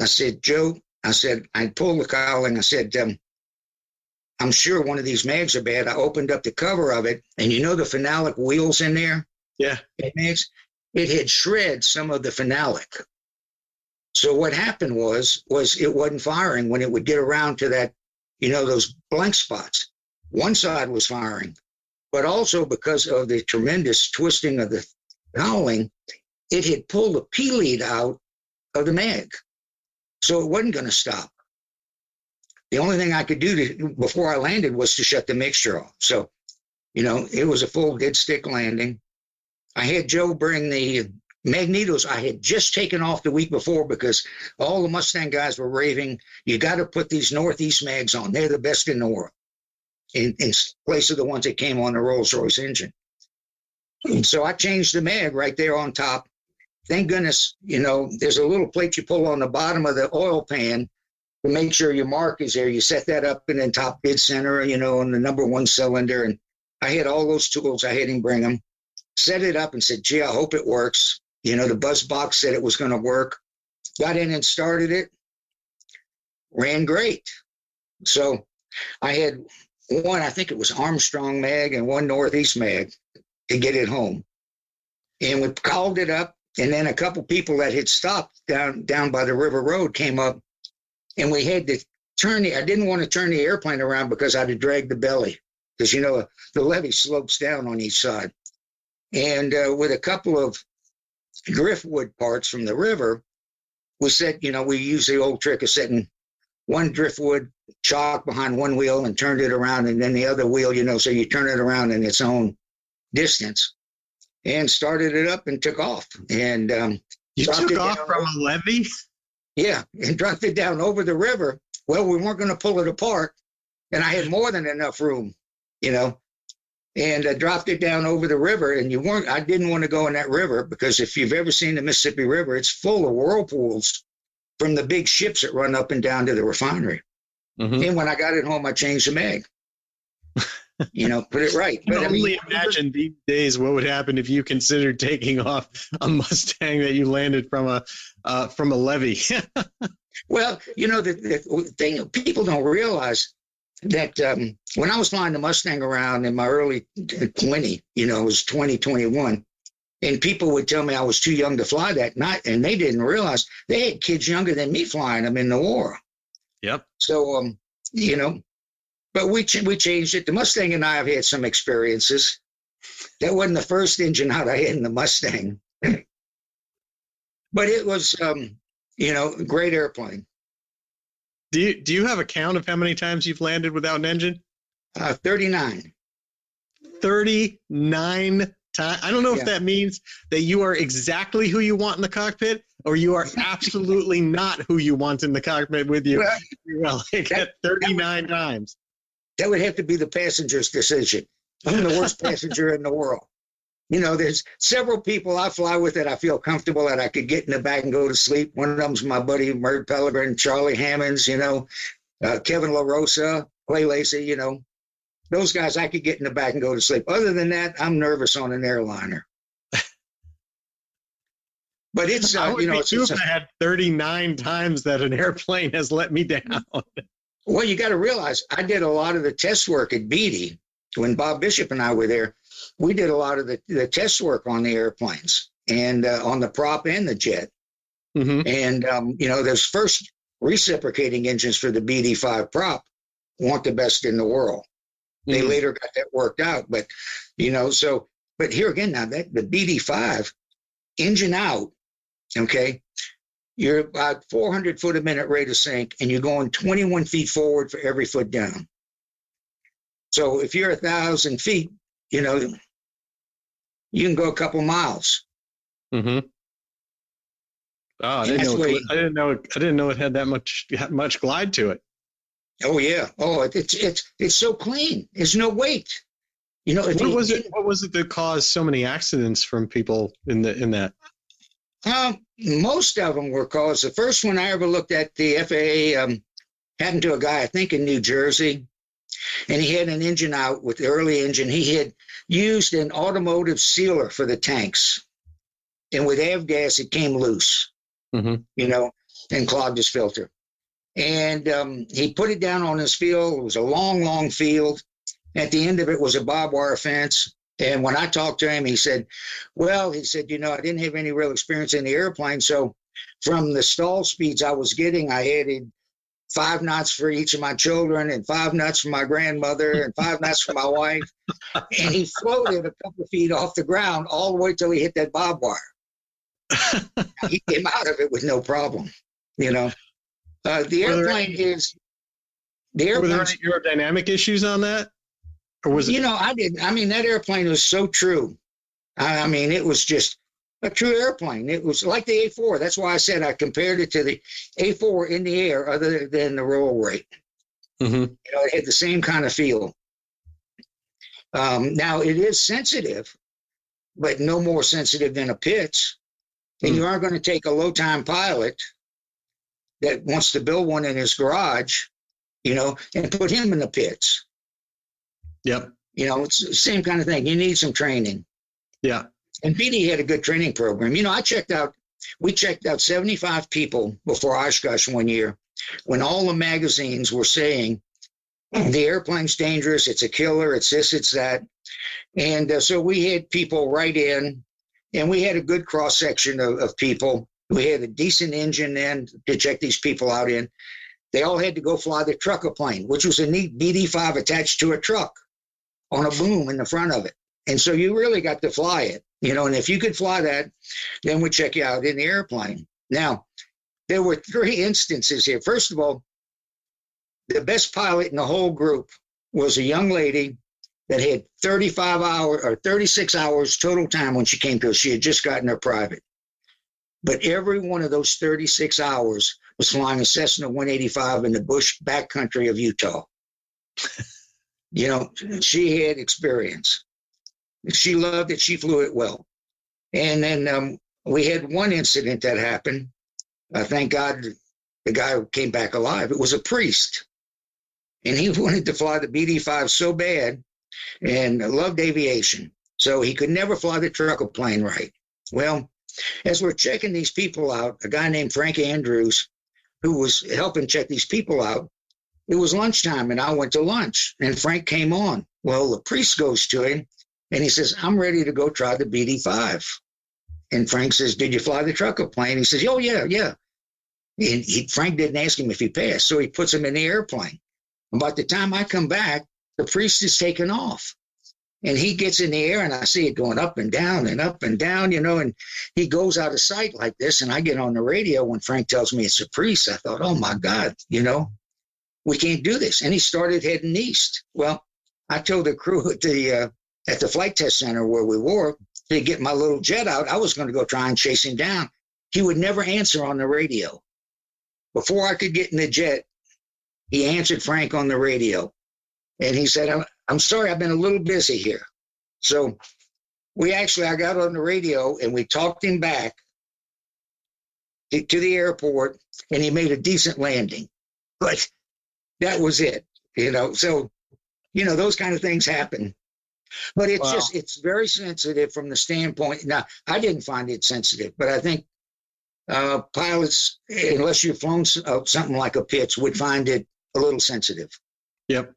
I said, Joe, I said, I pulled the cowling. I said, um, I'm sure one of these mags are bad. I opened up the cover of it, and you know the phenolic wheels in there? Yeah. Makes it had shred some of the phenolic. So what happened was was it wasn't firing when it would get around to that, you know, those blank spots. One side was firing, but also because of the tremendous twisting of the cowling, it had pulled the P lead out of the mag. So it wasn't going to stop. The only thing I could do to, before I landed was to shut the mixture off. So, you know, it was a full dead stick landing. I had Joe bring the magnetos I had just taken off the week before because all the Mustang guys were raving, you got to put these Northeast mags on. They're the best in the world in, in place of the ones that came on the Rolls Royce engine. And so I changed the mag right there on top. Thank goodness, you know, there's a little plate you pull on the bottom of the oil pan to make sure your mark is there. You set that up in the top dead center, you know, on the number one cylinder. And I had all those tools. I had him bring them, set it up and said, gee, I hope it works. You know, the buzz box said it was going to work. Got in and started it. Ran great. So I had one, I think it was Armstrong mag and one Northeast mag to get it home. And we called it up. And then a couple people that had stopped down down by the river road came up and we had to turn the I didn't want to turn the airplane around because I'd have dragged the belly. Because you know the levee slopes down on each side. And uh, with a couple of driftwood parts from the river, we set, you know, we use the old trick of setting one driftwood chock behind one wheel and turned it around, and then the other wheel, you know, so you turn it around in its own distance, and started it up and took off. And um, you took off from a levee. Yeah, and dropped it down over the river. Well, we weren't going to pull it apart, and I had more than enough room, you know, and I dropped it down over the river. And you weren't. I didn't want to go in that river because if you've ever seen the Mississippi River, it's full of whirlpools from the big ships that run up and down to the refinery. Mm-hmm. And when I got it home, I changed the mag. you know, put it right. I can but, only I mean, imagine these days what would happen if you considered taking off a Mustang that you landed from a uh, from a levee. well, you know the, the, thing people don't realize that um, when I was flying the Mustang around in my early 20, you know, it was 2021, and people would tell me I was too young to fly that night, and they didn't realize they had kids younger than me flying them in the war. Yep. So, um, you know, but we ch- we changed it. The Mustang and I have had some experiences. That wasn't the first engine out I had in the Mustang, but it was, um, you know, a great airplane. Do you do you have a count of how many times you've landed without an engine? Uh, Thirty nine. Thirty nine times. I don't know yeah. if that means that you are exactly who you want in the cockpit or you are absolutely not who you want in the cockpit with you. Well, well like that, 39 that would, times. That would have to be the passenger's decision. I'm the worst passenger in the world. You know, there's several people I fly with that I feel comfortable that I could get in the back and go to sleep. One of them's my buddy Mert Pellegrin, Charlie Hammonds, you know, uh, Kevin LaRosa, Clay Lacy, you know, those guys I could get in the back and go to sleep. Other than that, I'm nervous on an airliner. but it's uh, you know it's, it's a, I had 39 times that an airplane has let me down. well, you got to realize I did a lot of the test work at Bede when Bob Bishop and I were there. We did a lot of the, the test work on the airplanes and uh, on the prop and the jet. Mm-hmm. And um, you know, those first reciprocating engines for the BD5 prop weren't the best in the world. They mm-hmm. later got that worked out, but you know, so but here again now that the BD5 engine out, okay, you're about 400 foot a minute rate of sink, and you're going 21 feet forward for every foot down. So if you're a thousand feet, you know, you can go a couple miles. Mm-hmm. Oh, I didn't, know it, I didn't know. It, I didn't know it had that much much glide to it. Oh yeah. Oh, it's it's it's so clean. There's no weight. You know. What was it? What was it that caused so many accidents from people in the in that? Um, most of them were caused. The first one I ever looked at, the FAA um, happened to a guy I think in New Jersey, and he had an engine out with the early engine. He had used an automotive sealer for the tanks, and with avgas it came loose. Mm-hmm. You know, and clogged his filter. And um, he put it down on his field. It was a long, long field. At the end of it was a barbed wire fence. And when I talked to him, he said, Well, he said, you know, I didn't have any real experience in the airplane. So from the stall speeds I was getting, I added five knots for each of my children and five knots for my grandmother and five knots for my wife. And he floated a couple of feet off the ground all the way till he hit that barbed wire. he came out of it with no problem, you know. Uh, the airplane is the airplane. Were there any aerodynamic issues on that? Or was it? You know, I didn't. I mean, that airplane was so true. I, I mean, it was just a true airplane. It was like the A4. That's why I said I compared it to the A4 in the air, other than the roll rate. Mm-hmm. You know, it had the same kind of feel. Um, now it is sensitive, but no more sensitive than a Pitts. And mm. you aren't going to take a low time pilot that wants to build one in his garage, you know, and put him in the Pitts. Yep. You know, it's the same kind of thing. You need some training. Yeah. And BD had a good training program. You know, I checked out, we checked out 75 people before Oshkosh one year when all the magazines were saying the airplane's dangerous, it's a killer, it's this, it's that. And uh, so we had people write in, and we had a good cross section of, of people. We had a decent engine then to check these people out in. They all had to go fly the trucker plane, which was a neat BD 5 attached to a truck on a boom in the front of it. And so you really got to fly it, you know. And if you could fly that, then we'd check you out in the airplane. Now, there were three instances here. First of all, the best pilot in the whole group was a young lady that had 35 hours or 36 hours total time when she came to us. She had just gotten her private. But every one of those 36 hours was flying a Cessna 185 in the bush backcountry of Utah. you know, she had experience. She loved it. She flew it well. And then um, we had one incident that happened. Uh, thank God the guy came back alive. It was a priest. And he wanted to fly the BD 5 so bad and loved aviation. So he could never fly the trucker plane right. Well, as we're checking these people out, a guy named Frank Andrews, who was helping check these people out, it was lunchtime and I went to lunch and Frank came on. Well, the priest goes to him and he says, I'm ready to go try the BD 5. And Frank says, Did you fly the truck trucker plane? He says, Oh, yeah, yeah. And he, Frank didn't ask him if he passed. So he puts him in the airplane. And by the time I come back, the priest is taken off. And he gets in the air and I see it going up and down and up and down, you know, and he goes out of sight like this. And I get on the radio when Frank tells me it's a priest. I thought, oh my God, you know, we can't do this. And he started heading east. Well, I told the crew at the uh, at the flight test center where we were to get my little jet out. I was going to go try and chase him down. He would never answer on the radio. Before I could get in the jet, he answered Frank on the radio. And he said, I'm, I'm sorry, I've been a little busy here. So we actually, I got on the radio and we talked him back to, the airport and he made a decent landing. But that was it, you know. So, you know, those kind of things happen. But it's wow. just it's very sensitive from the standpoint. Now, I didn't find it sensitive, but I think uh, pilots, unless you've flown uh, something like a Pitts, would find it a little sensitive. Yep.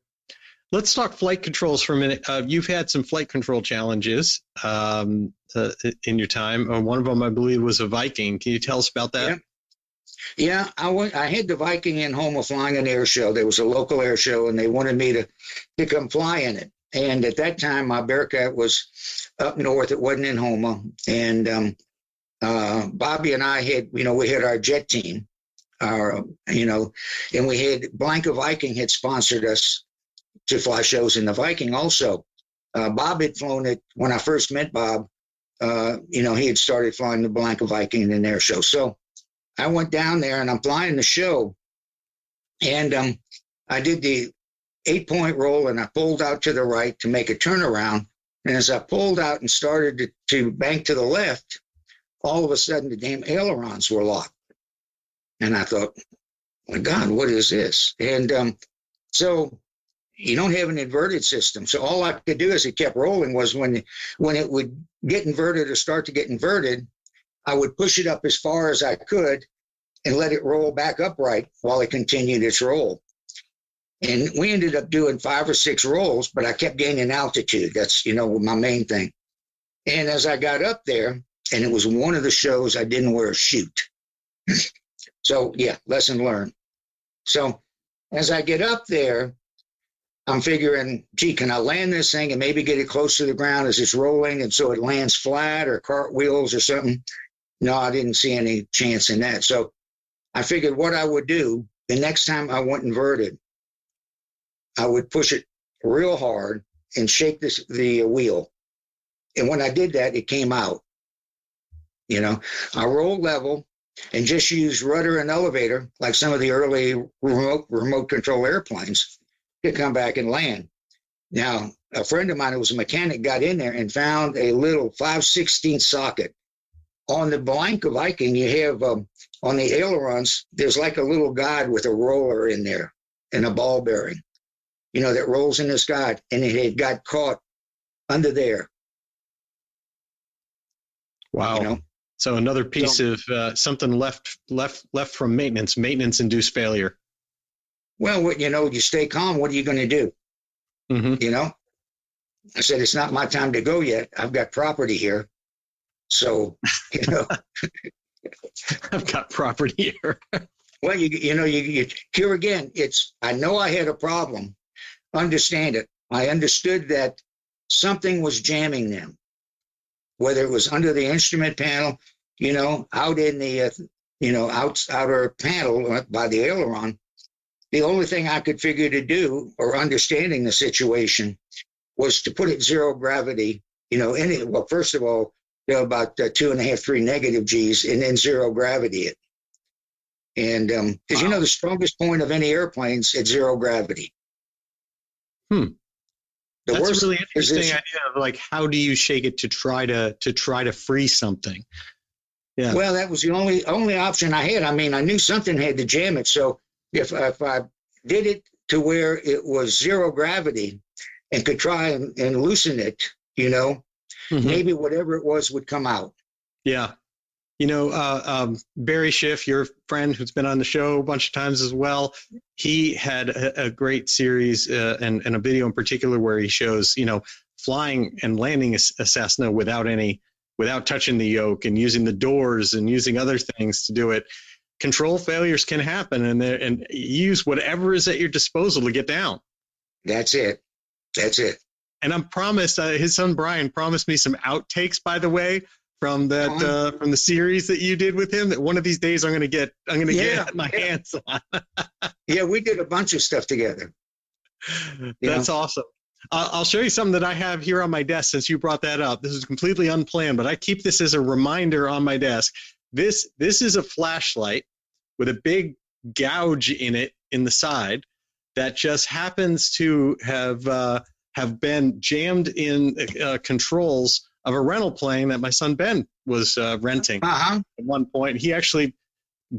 Let's talk flight controls for a minute. Uh, you've had some flight control challenges um, uh, in your time. Uh, one of them, I believe, was a Viking. Can you tell us about that? Yeah. Yeah, I went. I had the Viking in Houma flying an air show. There was a local air show, and they wanted me to to come fly in it. And at that time, my Bearcat was up north. It wasn't in Houma. And um, uh, Bobby and I had, you know, we had our jet team, our, you know, and we had Bellanca Viking had sponsored us to fly shows in the Viking also. Uh, Bob had flown it when I first met Bob. Uh, you know, he had started flying the Bellanca Viking in air show. So I went down there and I'm flying the show. And um, I did the eight point roll and I pulled out to the right to make a turnaround. And as I pulled out and started to, to bank to the left, all of a sudden the damn ailerons were locked. And I thought, my God, what is this? And um, so you don't have an inverted system. So all I could do as it kept rolling was when when it would get inverted or start to get inverted, I would push it up as far as I could and let it roll back upright while it continued its roll. And we ended up doing five or six rolls, but I kept gaining altitude. That's, you know, my main thing. And as I got up there, and it was one of the shows I didn't wear a chute. so, yeah, lesson learned. So, as I get up there, I'm figuring, gee, can I land this thing and maybe get it close to the ground as it's rolling and so it lands flat or cartwheels or something? No, I didn't see any chance in that. So I figured what I would do the next time I went inverted, I would push it real hard and shake this the wheel. And when I did that, it came out. You know, I rolled level and just used rudder and elevator like some of the early remote remote control airplanes to come back and land. Now, a friend of mine who was a mechanic got in there and found a little 516 socket. On the Bellanca Viking, you have um, on the ailerons, there's like a little guide with a roller in there and a ball bearing you know, that rolls in the sky, and it had got caught under there. Wow. You know? So another piece so, of uh, something left left left from maintenance, maintenance induced failure. Well, you know, you stay calm. What are you going to do? Mm-hmm. You know, I said it's not my time to go yet. I've got property here, so you know. I've got property here. well, you you know you, you here again. It's I know I had a problem, understand it. I understood that something was jamming them, whether it was under the instrument panel, you know, out in the, uh, you know, out, outer panel by the aileron. The only thing I could figure to do, or understanding the situation, was to put it zero gravity. You know, any well, first of all, you know, about uh, two and a half, three negative G's, and then zero gravity it. And because um, wow. you know, the strongest point of any airplane's at zero gravity. Hmm. The That's worst a really interesting idea of like how do you shake it to try to to try to free something. Yeah. Well, that was the only only option I had. I mean, I knew something had to jam it. So if if I did it to where it was zero gravity and could try and, and loosen it, you know, mm-hmm. maybe whatever it was would come out. Yeah. You know, uh, um, Barry Schiff, your friend who's been on the show a bunch of times as well, he had a, a great series uh, and, and, a video in particular where he shows, you know, flying and landing a, a Cessna without any, without touching the yoke and using the doors and using other things to do it. Control failures can happen, and and use whatever is at your disposal to get down. That's it. That's it. And I'm promised. Uh, his son Brian promised me some outtakes, by the way, from that uh, from the series that you did with him that one of these days I'm going to get I'm going to yeah, get my yeah. hands on. yeah, we did a bunch of stuff together. That's know? awesome. I'll show you something that I have here on my desk since you brought that up. This is completely unplanned, but I keep this as a reminder on my desk. This this is a flashlight with a big gouge in it in the side that just happens to have uh, have been jammed in uh, controls of a rental plane that my son Ben was uh, renting uh-huh. at one point. He actually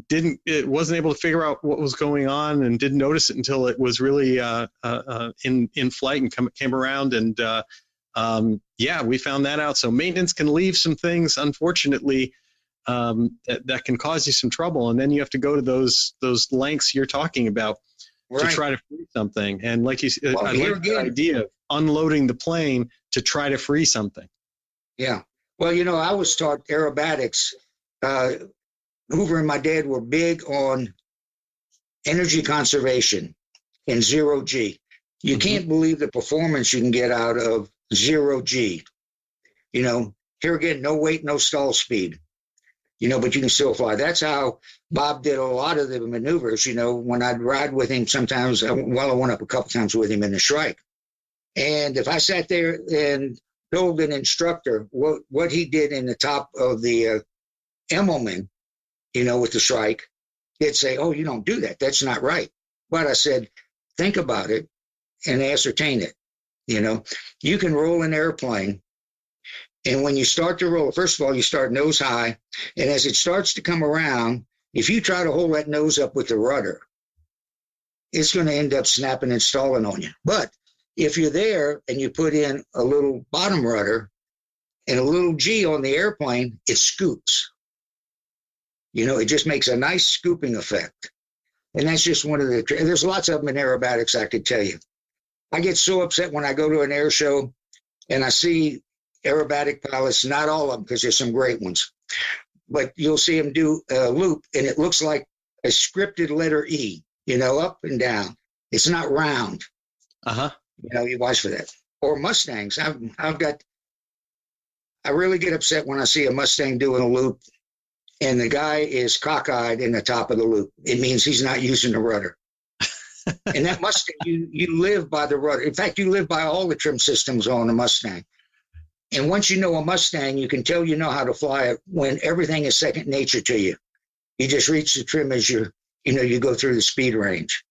didn't it wasn't able to figure out what was going on and didn't notice it until it was really uh, uh, uh in in flight and come, came around and uh, um, yeah we found that out so maintenance can leave some things unfortunately um, that, that can cause you some trouble and then you have to go to those those lengths you're talking about right. to try to free something and like you uh, well, I like the idea of unloading the plane to try to free something yeah. Well, you know, I was taught aerobatics. Uh, Hoover and my dad were big on energy conservation and zero G. You mm-hmm. can't believe the performance you can get out of zero G. You know, here again, no weight, no stall speed. You know, but you can still fly. That's how Bob did a lot of the maneuvers. You know, when I'd ride with him, sometimes, uh, well, I went up a couple times with him in the Shrike. And if I sat there and told an instructor what, what he did in the top of the uh, Immelmann, you know, with the Shrike, he'd say, Oh, you don't do that. That's not right. But I said, Think about it and ascertain it. You know, you can roll an airplane. And when you start to roll, first of all, you start nose high. And as it starts to come around, if you try to hold that nose up with the rudder, it's going to end up snapping and stalling on you. But if you're there and you put in a little bottom rudder and a little G on the airplane, it scoops. You know, it just makes a nice scooping effect. And that's just one of the, there's lots of them in aerobatics, I could tell you. I get so upset when I go to an air show and I see aerobatic pilots, not all of them, because there's some great ones, but you'll see them do a loop and it looks like a scripted letter E, you know, up and down. It's not round. Uh huh. You know, you watch for that. Or Mustangs. I've, I've got, I really get upset when I see a Mustang doing a loop and the guy is cockeyed in the top of the loop. It means he's not using the rudder. and that Mustang, you, you live by the rudder. In fact, you live by all the trim systems on a Mustang. And once you know a Mustang, you can tell you know how to fly it when everything is second nature to you. You just reach the trim as you, you know, you go through the speed range.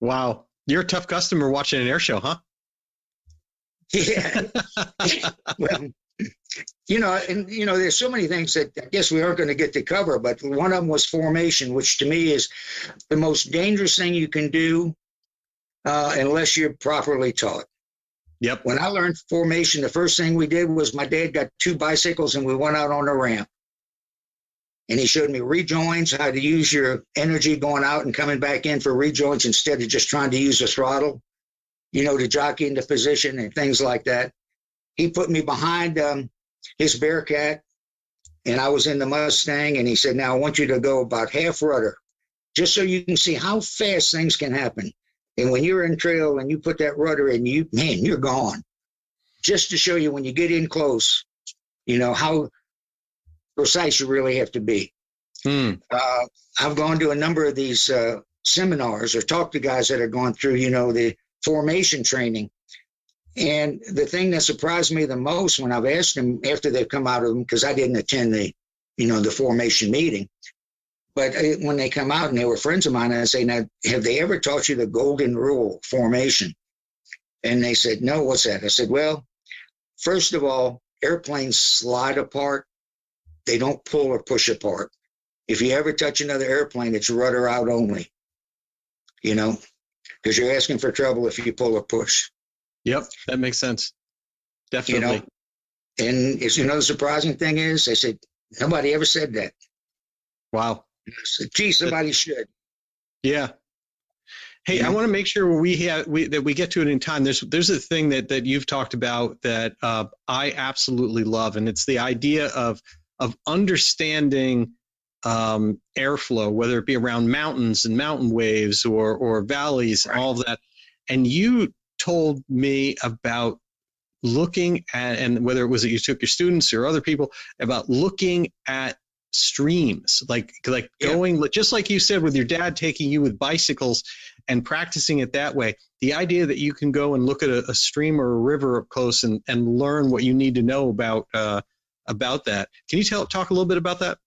Wow. You're a tough customer watching an air show, huh? Yeah. well, you know, and you know, there's so many things that I guess we aren't going to get to cover, but one of them was formation, which to me is the most dangerous thing you can do uh, unless you're properly taught. Yep. When I learned formation, the first thing we did was my dad got two bicycles and we went out on a ramp. And he showed me rejoins, how to use your energy going out and coming back in for rejoins instead of just trying to use the throttle, you know, to jockey into position and things like that he put me behind um, his Bearcat, and I was in the Mustang, and he said, "Now I want you to go about half rudder, just so you can see how fast things can happen." And when you're in trail and you put that rudder in, you man, you're gone. Just to show you when you get in close, you know how precise you really have to be. Hmm. Uh, I've gone to a number of these uh, seminars or talked to guys that are going through, you know, the formation training, and the thing that surprised me the most when I've asked them after they've come out of them, because I didn't attend the, you know, the formation meeting, but uh, when they come out and they were friends of mine, I say, now, have they ever taught you the golden rule formation? And they said, no, what's that? I said, well, first of all, airplanes slide apart. They don't pull or push apart. If you ever touch another airplane, it's rudder out only, you know, because you're asking for trouble if you pull or push. Yep, that makes sense. Definitely. You know, and it's, you know, the surprising thing is, I said, nobody ever said that. Wow. Said, Gee, somebody should. Yeah. Hey, Yeah. I want to make sure we have we, that we get to it in time. There's there's a thing that that you've talked about that uh, I absolutely love, and it's the idea of of understanding um, airflow, whether it be around mountains and mountain waves or or valleys, Right. all of that. And you told me about looking at and whether it was that you took your students or other people about looking at streams like like Yeah. going just like you said with your dad taking you with bicycles and practicing it that way the idea that you can go and look at a, a stream or a river up close and, and learn what you need to know about uh, about that can you tell talk a little bit about that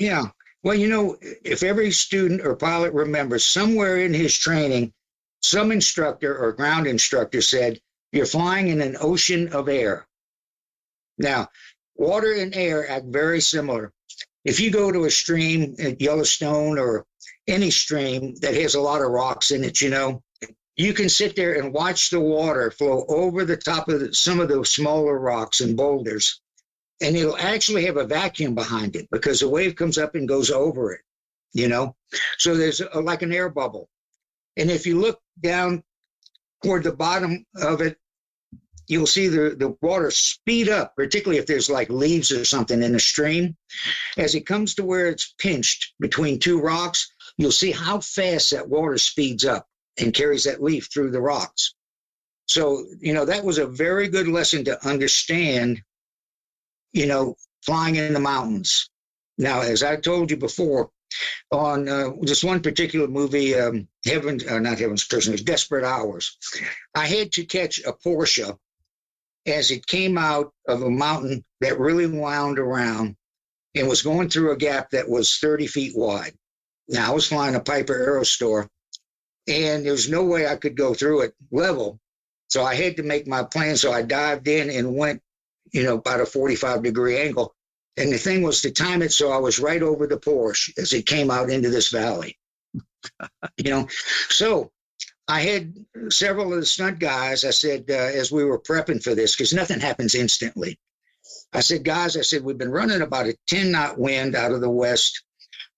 Yeah. Well, you know, if every student or pilot remembers somewhere in his training, some instructor or ground instructor said, You're flying in an ocean of air. Now, water and air act very similar. If you go to a stream at Yellowstone or any stream that has a lot of rocks in it, you know, you can sit there and watch the water flow over the top of the, some of those smaller rocks and boulders and it'll actually have a vacuum behind it because the wave comes up and goes over it, you know? So there's a, like an air bubble. And if you look down toward the bottom of it, you'll see the, the water speed up, particularly if there's like leaves or something in the stream. As it comes to where it's pinched between two rocks, you'll see how fast that water speeds up and carries that leaf through the rocks. So, you know, that was a very good lesson to understand you know, flying in the mountains. Now, as I told you before, on uh, this one particular movie, um, Heaven, uh, not Heaven's Prisoners, Desperate Hours, I had to catch a Porsche as it came out of a mountain that really wound around and was going through a gap that was 30 feet wide. Now, I was flying a Piper Aerostar, and there was no way I could go through it level. So I had to make my plan. So I dived in and went you know, about a 45 degree angle. And the thing was to time it so I was right over the Porsche as it came out into this valley. you know, so I had several of the stunt guys. I said, uh, as we were prepping for this, because nothing happens instantly. I said, guys, I said, we've been running about a 10 knot wind out of the west.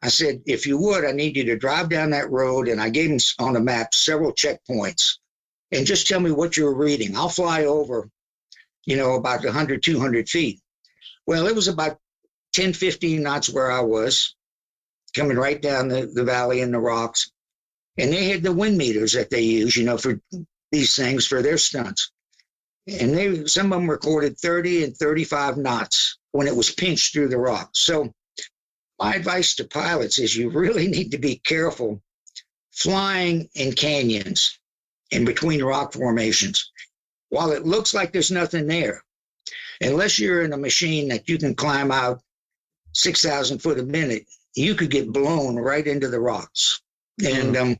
I said, if you would, I need you to drive down that road. And I gave him on the map several checkpoints and just tell me what you're reading. I'll fly over, you know, about 100, 200 feet. Well, it was about 10, 15 knots where I was, coming right down the, the valley in the rocks. And they had the wind meters that they use, you know, for these things for their stunts. And they some of them recorded 30 and 35 knots when it was pinched through the rocks. So my advice to pilots is you really need to be careful flying in canyons and between rock formations. While it looks like there's nothing there, unless you're in a machine that you can climb out 6,000 foot a minute, you could get blown right into the rocks. Mm-hmm. And, um,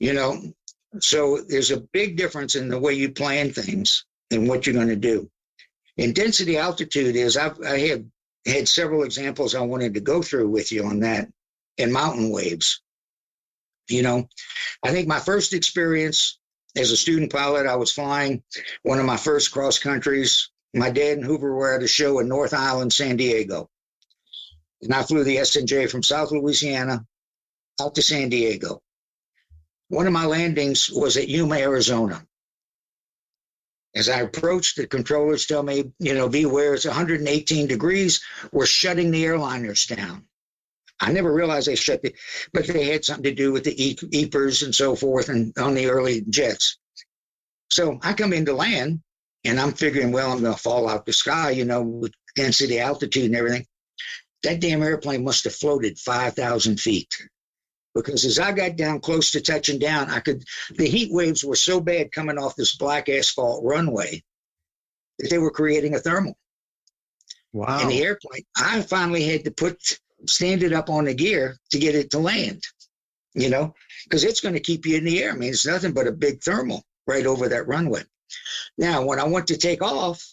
you know, so there's a big difference in the way you plan things and what you're going to do. In density altitude is I've, I have had several examples I wanted to go through with you on that in mountain waves. You know, I think my first experience as a student pilot, I was flying one of my first cross countries. My dad and Hoover were at a show in North Island, San Diego. And I flew the SNJ from South Louisiana out to San Diego. One of my landings was at Yuma, Arizona. As I approached, the controllers tell me, you know, beware, it's 118 degrees. We're shutting the airliners down. I never realized they shut the, but they had something to do with the EPIRS and so forth and on the early jets. So I come into land and I'm figuring, well, I'm going to fall out the sky, you know, with density, altitude, and everything. That damn airplane must have floated 5,000 feet because as I got down close to touching down, I could, the heat waves were so bad coming off this black asphalt runway that they were creating a thermal. Wow. In the airplane, I finally had to put, stand it up on the gear to get it to land, you know, because it's going to keep you in the air. I mean, it's nothing but a big thermal right over that runway. Now, when I went to take off,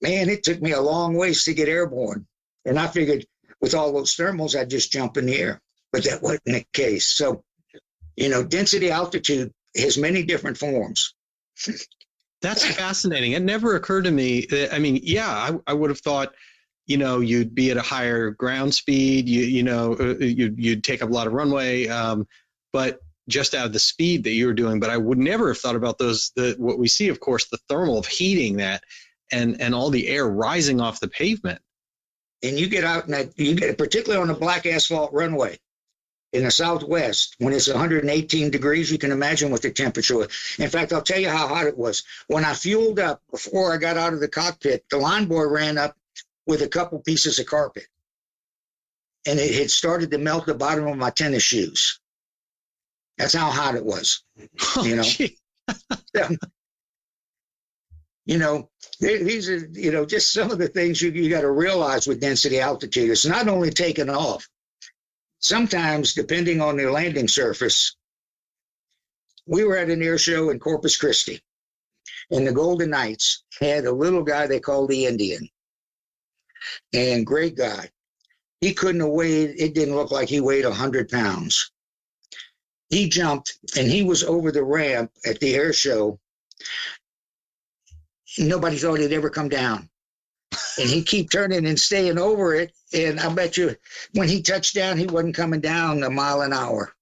man, it took me a long ways to get airborne. And I figured with all those thermals, I'd just jump in the air but that wasn't the case. So, you know, density altitude has many different forms. That's fascinating. It never occurred to me. That, I mean, yeah, I, I would have thought, you know, you'd be at a higher ground speed. You you know, uh, you'd, you'd take up a lot of runway, um, but just out of the speed that you were doing. But I would never have thought about those. The what we see, of course, the thermal of heating that, and and all the air rising off the pavement. And you get out and you get particularly on a black asphalt runway in the southwest when it's 118 degrees you can imagine what the temperature was in fact i'll tell you how hot it was when i fueled up before i got out of the cockpit the line boy ran up with a couple pieces of carpet. And it had started to melt the bottom of my tennis shoes. That's how hot it was oh, you know? you know these are you know just some of the things you, you got to realize with density altitude it's not only taking off sometimes, depending on the landing surface, we were at an air show in Corpus Christi, and the Golden Knights had a little guy they called the Indian, and great guy. He couldn't have weighed, it didn't look like he weighed 100 pounds. He jumped and he was over the ramp at the air show. Nobody thought he'd ever come down and he keep turning and staying over it. And I bet you when he touched down, he wasn't coming down a mile an hour.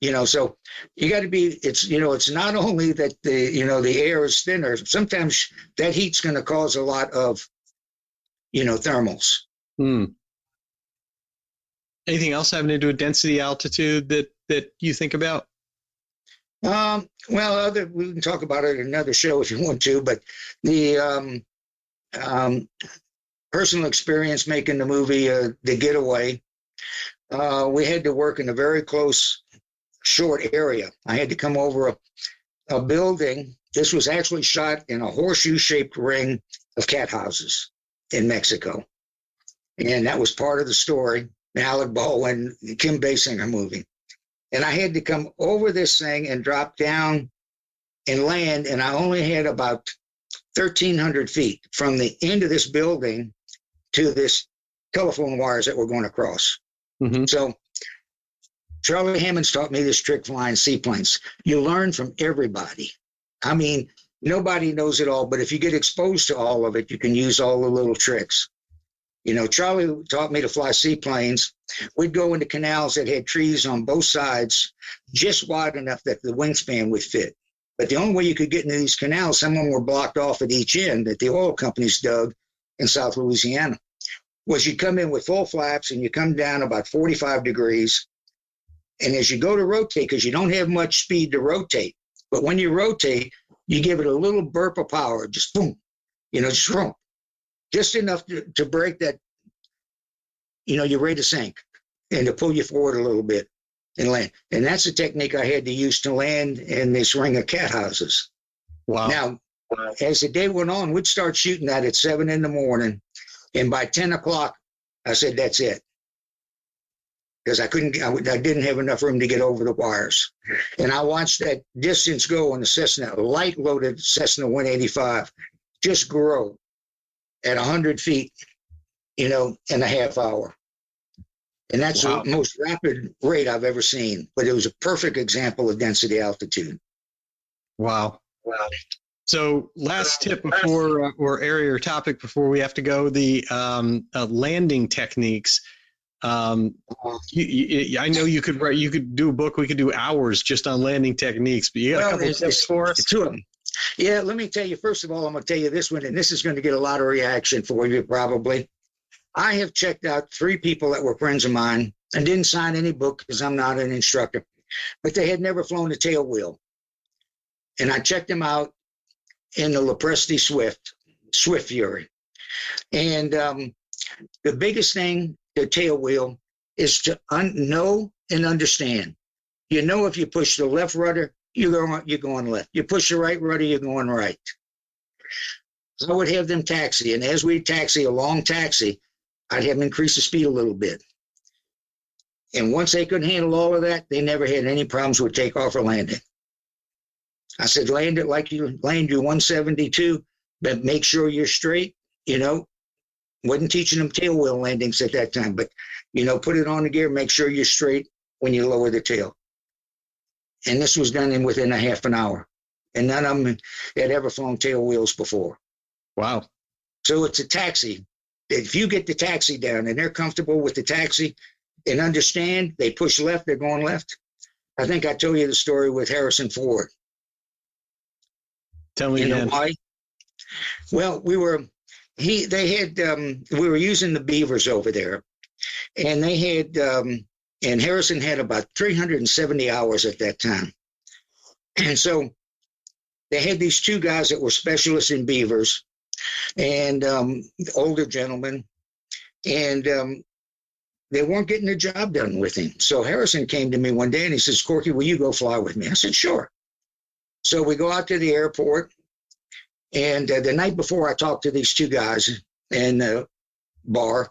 You know, so you got to be. It's you know, it's not only that the you know the air is thinner. Sometimes that heat's going to cause a lot of, you know, thermals. Hmm. Anything else having to do with density, altitude that that you think about? Um, well, other we can talk about it in another show if you want to, but the um, um, personal experience making the movie uh, The Getaway, uh, we had to work in a very close, short area. I had to come over a, a building. This was actually shot in a horseshoe-shaped ring of cat houses in Mexico, and that was part of the story. Alec Baldwin, Kim Basinger movie and I had to come over this thing and drop down and land, and I only had about 1,300 feet from the end of this building to this telephone wires that we're going across. Mm-hmm. So Charlie Hammonds taught me this trick flying seaplanes. You learn from everybody. I mean, nobody knows it all, but if you get exposed to all of it, you can use all the little tricks. You know, Charlie taught me to fly seaplanes. We'd go into canals that had trees on both sides, just wide enough that the wingspan would fit. But the only way you could get into these canals, some of them were blocked off at each end that the oil companies dug in South Louisiana, was you come in with full flaps and you come down about 45 degrees. And as you go to rotate, because you don't have much speed to rotate, but when you rotate, you give it a little burp of power, just boom, you know, just boom, just enough to, to break that, you know, you're ready to sink and to pull you forward a little bit and land. And that's the technique I had to use to land in this ring of cat houses. Wow. Now, as the day went on, we'd start shooting that at seven in the morning. And by 10 o'clock, I said, that's it. Because I couldn't, I, I didn't have enough room to get over the wires. And I watched that distance go on the Cessna, light loaded Cessna 185, just grow at 100 feet, you know, in a half hour. And that's Wow. the most rapid rate I've ever seen. But it was a perfect example of density altitude. Wow. Wow. So, last tip before uh, or area or topic before we have to go the um, uh, landing techniques. Um, you, you, I know you could write, you could do a book. We could do hours just on landing techniques. But you got Well, a couple tips it's- for us. Two of them. Yeah, let me tell you. First of all, I'm going to tell you this one, and this is going to get a lot of reaction for you probably. I have checked out three people that were friends of mine and didn't sign any book because I'm not an instructor, but they had never flown a tail wheel. And I checked them out in the LoPresti Swift, Swift Fury. And um, the biggest thing, the tail wheel, is to un- know and understand. You know, if you push the left rudder, you're going, you're going left. You push the right rudder, you're going right. I would have them taxi, and as we taxi a long taxi, I'd have them increase the speed a little bit. And once they could handle all of that, they never had any problems with takeoff or landing. I said, land it like you land your 172, but make sure you're straight. You know, wasn't teaching them tail wheel landings at that time, but you know, put it on the gear, make sure you're straight when you lower the tail. And this was done in within a half an hour. And none of them had ever flown tail wheels before. Wow. So it's a taxi. If you get the taxi down and they're comfortable with the taxi and understand, they push left, they're going left. I think I told you the story with Harrison Ford Tell me in again. Well, we were he they had um, we were using the beavers over there, and they had um, and Harrison had about 370 hours at that time, and so they had these two guys that were specialists in beavers, and um, older gentlemen, and um, they weren't getting the job done with him. So Harrison came to me one day and he says, "Corkey, will you go fly with me?" I said, "Sure." So we go out to the airport. And uh, the night before, I talked to these two guys in the bar.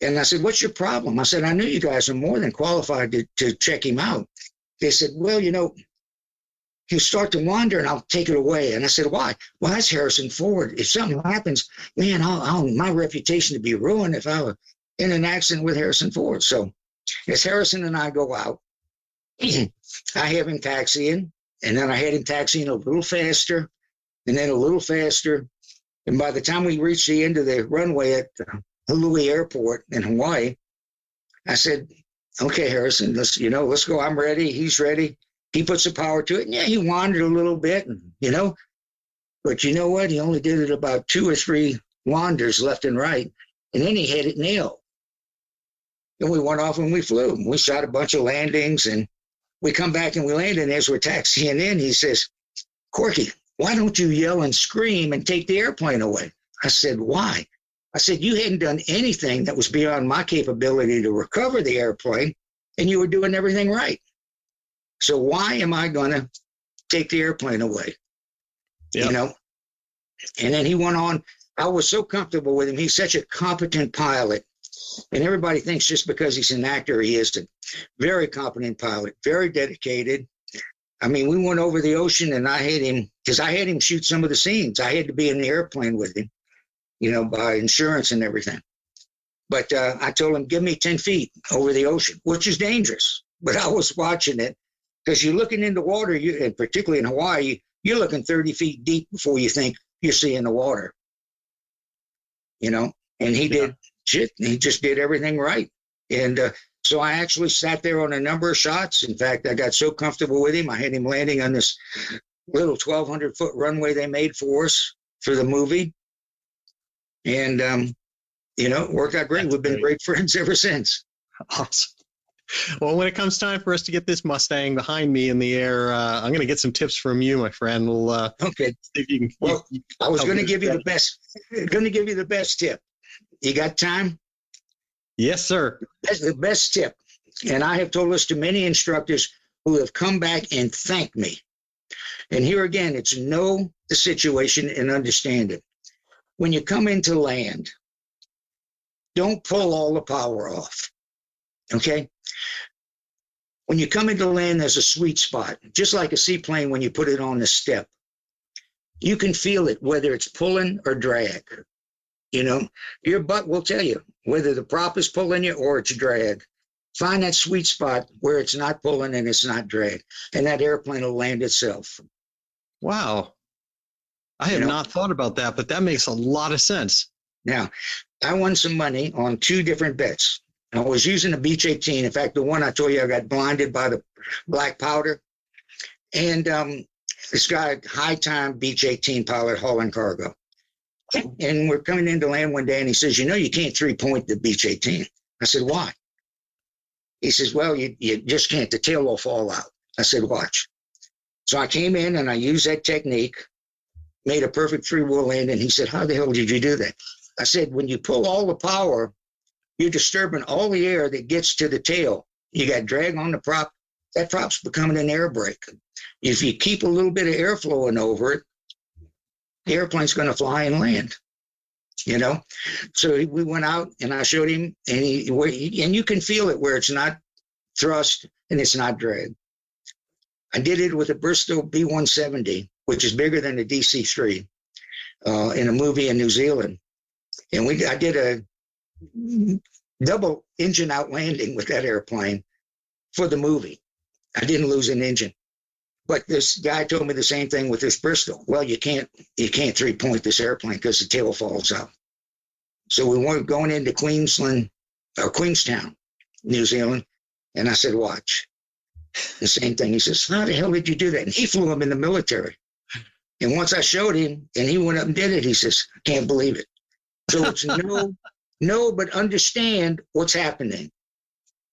And I said, What's your problem? I said, I knew you guys are more than qualified to, to check him out. They said, Well, you know, he'll start to wander and I'll take it away. And I said, Why? Well, that's Harrison Ford. If something happens, man, I'll, I'll my reputation to be ruined if I were in an accident with Harrison Ford. So as Harrison and I go out, I have him taxiing, and then I had him taxiing a little faster, and then a little faster. And by the time we reached the end of the runway at Hului Airport in Hawaii, I said, "Okay, Harrison, let's you know, let's go. I'm ready. He's ready. He puts the power to it. And yeah, he wandered a little bit, and you know, but you know what? He only did it about two or three wanders left and right, and then he had it nailed. And we went off and we flew. We shot a bunch of landings, and we come back and we land. And as we're taxiing in, he says, "Corkey, why don't you yell and scream and take the airplane away?" I said, "Why?" I said, "You hadn't done anything that was beyond my capability to recover the airplane, and you were doing everything right. So why am I going to take the airplane away?" Yep. You know. And then he went on. I was so comfortable with him. He's such a competent pilot. And everybody thinks just because he's an actor, he is a very competent pilot, very dedicated. I mean, we went over the ocean and I had him, because I had him shoot some of the scenes. I had to be in the airplane with him, you know, by insurance and everything. But uh, I told him, give me 10 feet over the ocean, which is dangerous. But I was watching it because you're looking into water, you, and particularly in Hawaii, you're looking 30 feet deep before you think you're seeing the water. You know, and he did shit, he just did everything right. And uh, so I actually sat there on a number of shots. In fact, I got so comfortable with him, I had him landing on this little 1,200 foot runway they made for us for the movie. And, um, you know, worked out great. That's We've been great. great friends ever since. Awesome. Well, when it comes time for us to get this Mustang behind me in the air, uh, I'm going to get some tips from you, my friend. We'll uh, okay. If you can, well, you, you I was going to give you the best. Going to give you the best tip. You got time? Yes, sir. That's the best tip. And I have told this to many instructors who have come back and thanked me. And here again, it's know the situation and understand it. When you come into land, don't pull all the power off. Okay? When you come into land, there's a sweet spot, just like a seaplane when you put it on the step. You can feel it, whether it's pulling or drag. You know, your butt will tell you whether the prop is pulling you or it's drag. Find that sweet spot where it's not pulling and it's not drag, and that airplane will land itself. Wow. I have you know? not thought about that, but that makes a lot of sense. Now, I won some money on two different bets. I was using a Beech 18. In fact, the one I told you I got blinded by the black powder. And um, this guy, high time Beech 18 pilot hauling cargo. And we're coming into land one day and he says, You know, you can't three point the Beech 18. I said, Why? He says, Well, you, you just can't. The tail will fall out. I said, Watch. So I came in and I used that technique, made a perfect three wheel land. And he said, How the hell did you do that? I said, When you pull all the power, you're disturbing all the air that gets to the tail. You got drag on the prop. That prop's becoming an air brake. If you keep a little bit of air flowing over it, the airplane's going to fly and land. You know, so we went out and I showed him, and he and you can feel it where it's not thrust and it's not drag. I did it with a Bristol B170, which is bigger than the DC3, uh, in a movie in New Zealand, and we I did a double engine out landing with that airplane for the movie. I didn't lose an engine. But this guy told me the same thing with this Bristol. Well, you can't you can't three point this airplane because the tail falls out. So we weren't going into Queensland or Queenstown, New Zealand, and I said, "Watch." The same thing. He says, "How the hell did you do that?" And he flew him in the military. And once I showed him, and he went up and did it, he says, "I can't believe it." So it's no, no, but understand what's happening.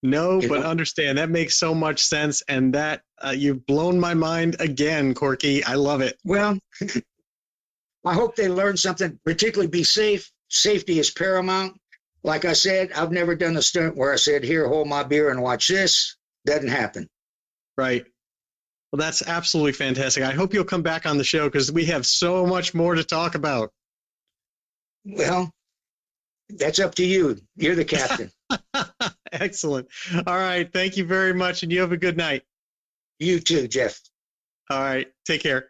No, you but know? understand that makes so much sense, and that uh, you've blown my mind again, Corkey. I love it. Well, I hope they learn something. Particularly, be safe. Safety is paramount. Like I said, I've never done a stunt where I said, "Here, hold my beer and watch this." Doesn't happen. Right. Well, that's absolutely fantastic. I hope you'll come back on the show because we have so much more to talk about. Well, that's up to you. You're the captain. Excellent. All right. Thank you very much. And you have a good night. You too, Jeff. All right. Take care.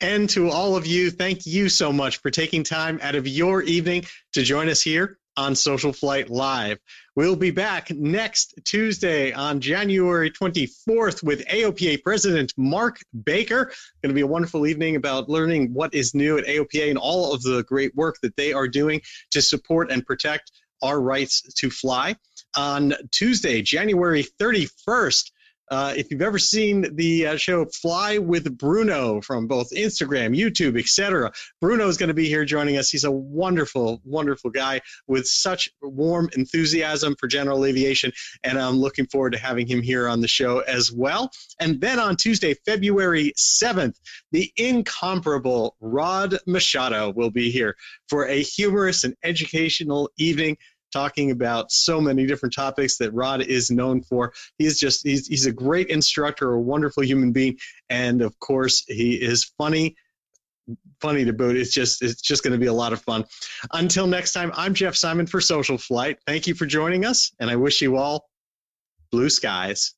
And to all of you, thank you so much for taking time out of your evening to join us here on Social Flight Live. We'll be back next Tuesday on January 24th with AOPA President Mark Baker. Going to be a wonderful evening about learning what is new at AOPA and all of the great work that they are doing to support and protect our rights to fly. On Tuesday, January 31st, uh, if you've ever seen the uh, show Fly with Bruno from both Instagram, YouTube, etc., Bruno is going to be here joining us. He's a wonderful, wonderful guy with such warm enthusiasm for general aviation, and I'm looking forward to having him here on the show as well. And then on Tuesday, February 7th, the incomparable Rod Machado will be here for a humorous and educational evening talking about so many different topics that Rod is known for. He's just he's he's a great instructor, a wonderful human being, and of course he is funny funny to boot. It's just it's just going to be a lot of fun. Until next time, I'm Jeff Simon for Social Flight. Thank you for joining us, and I wish you all blue skies.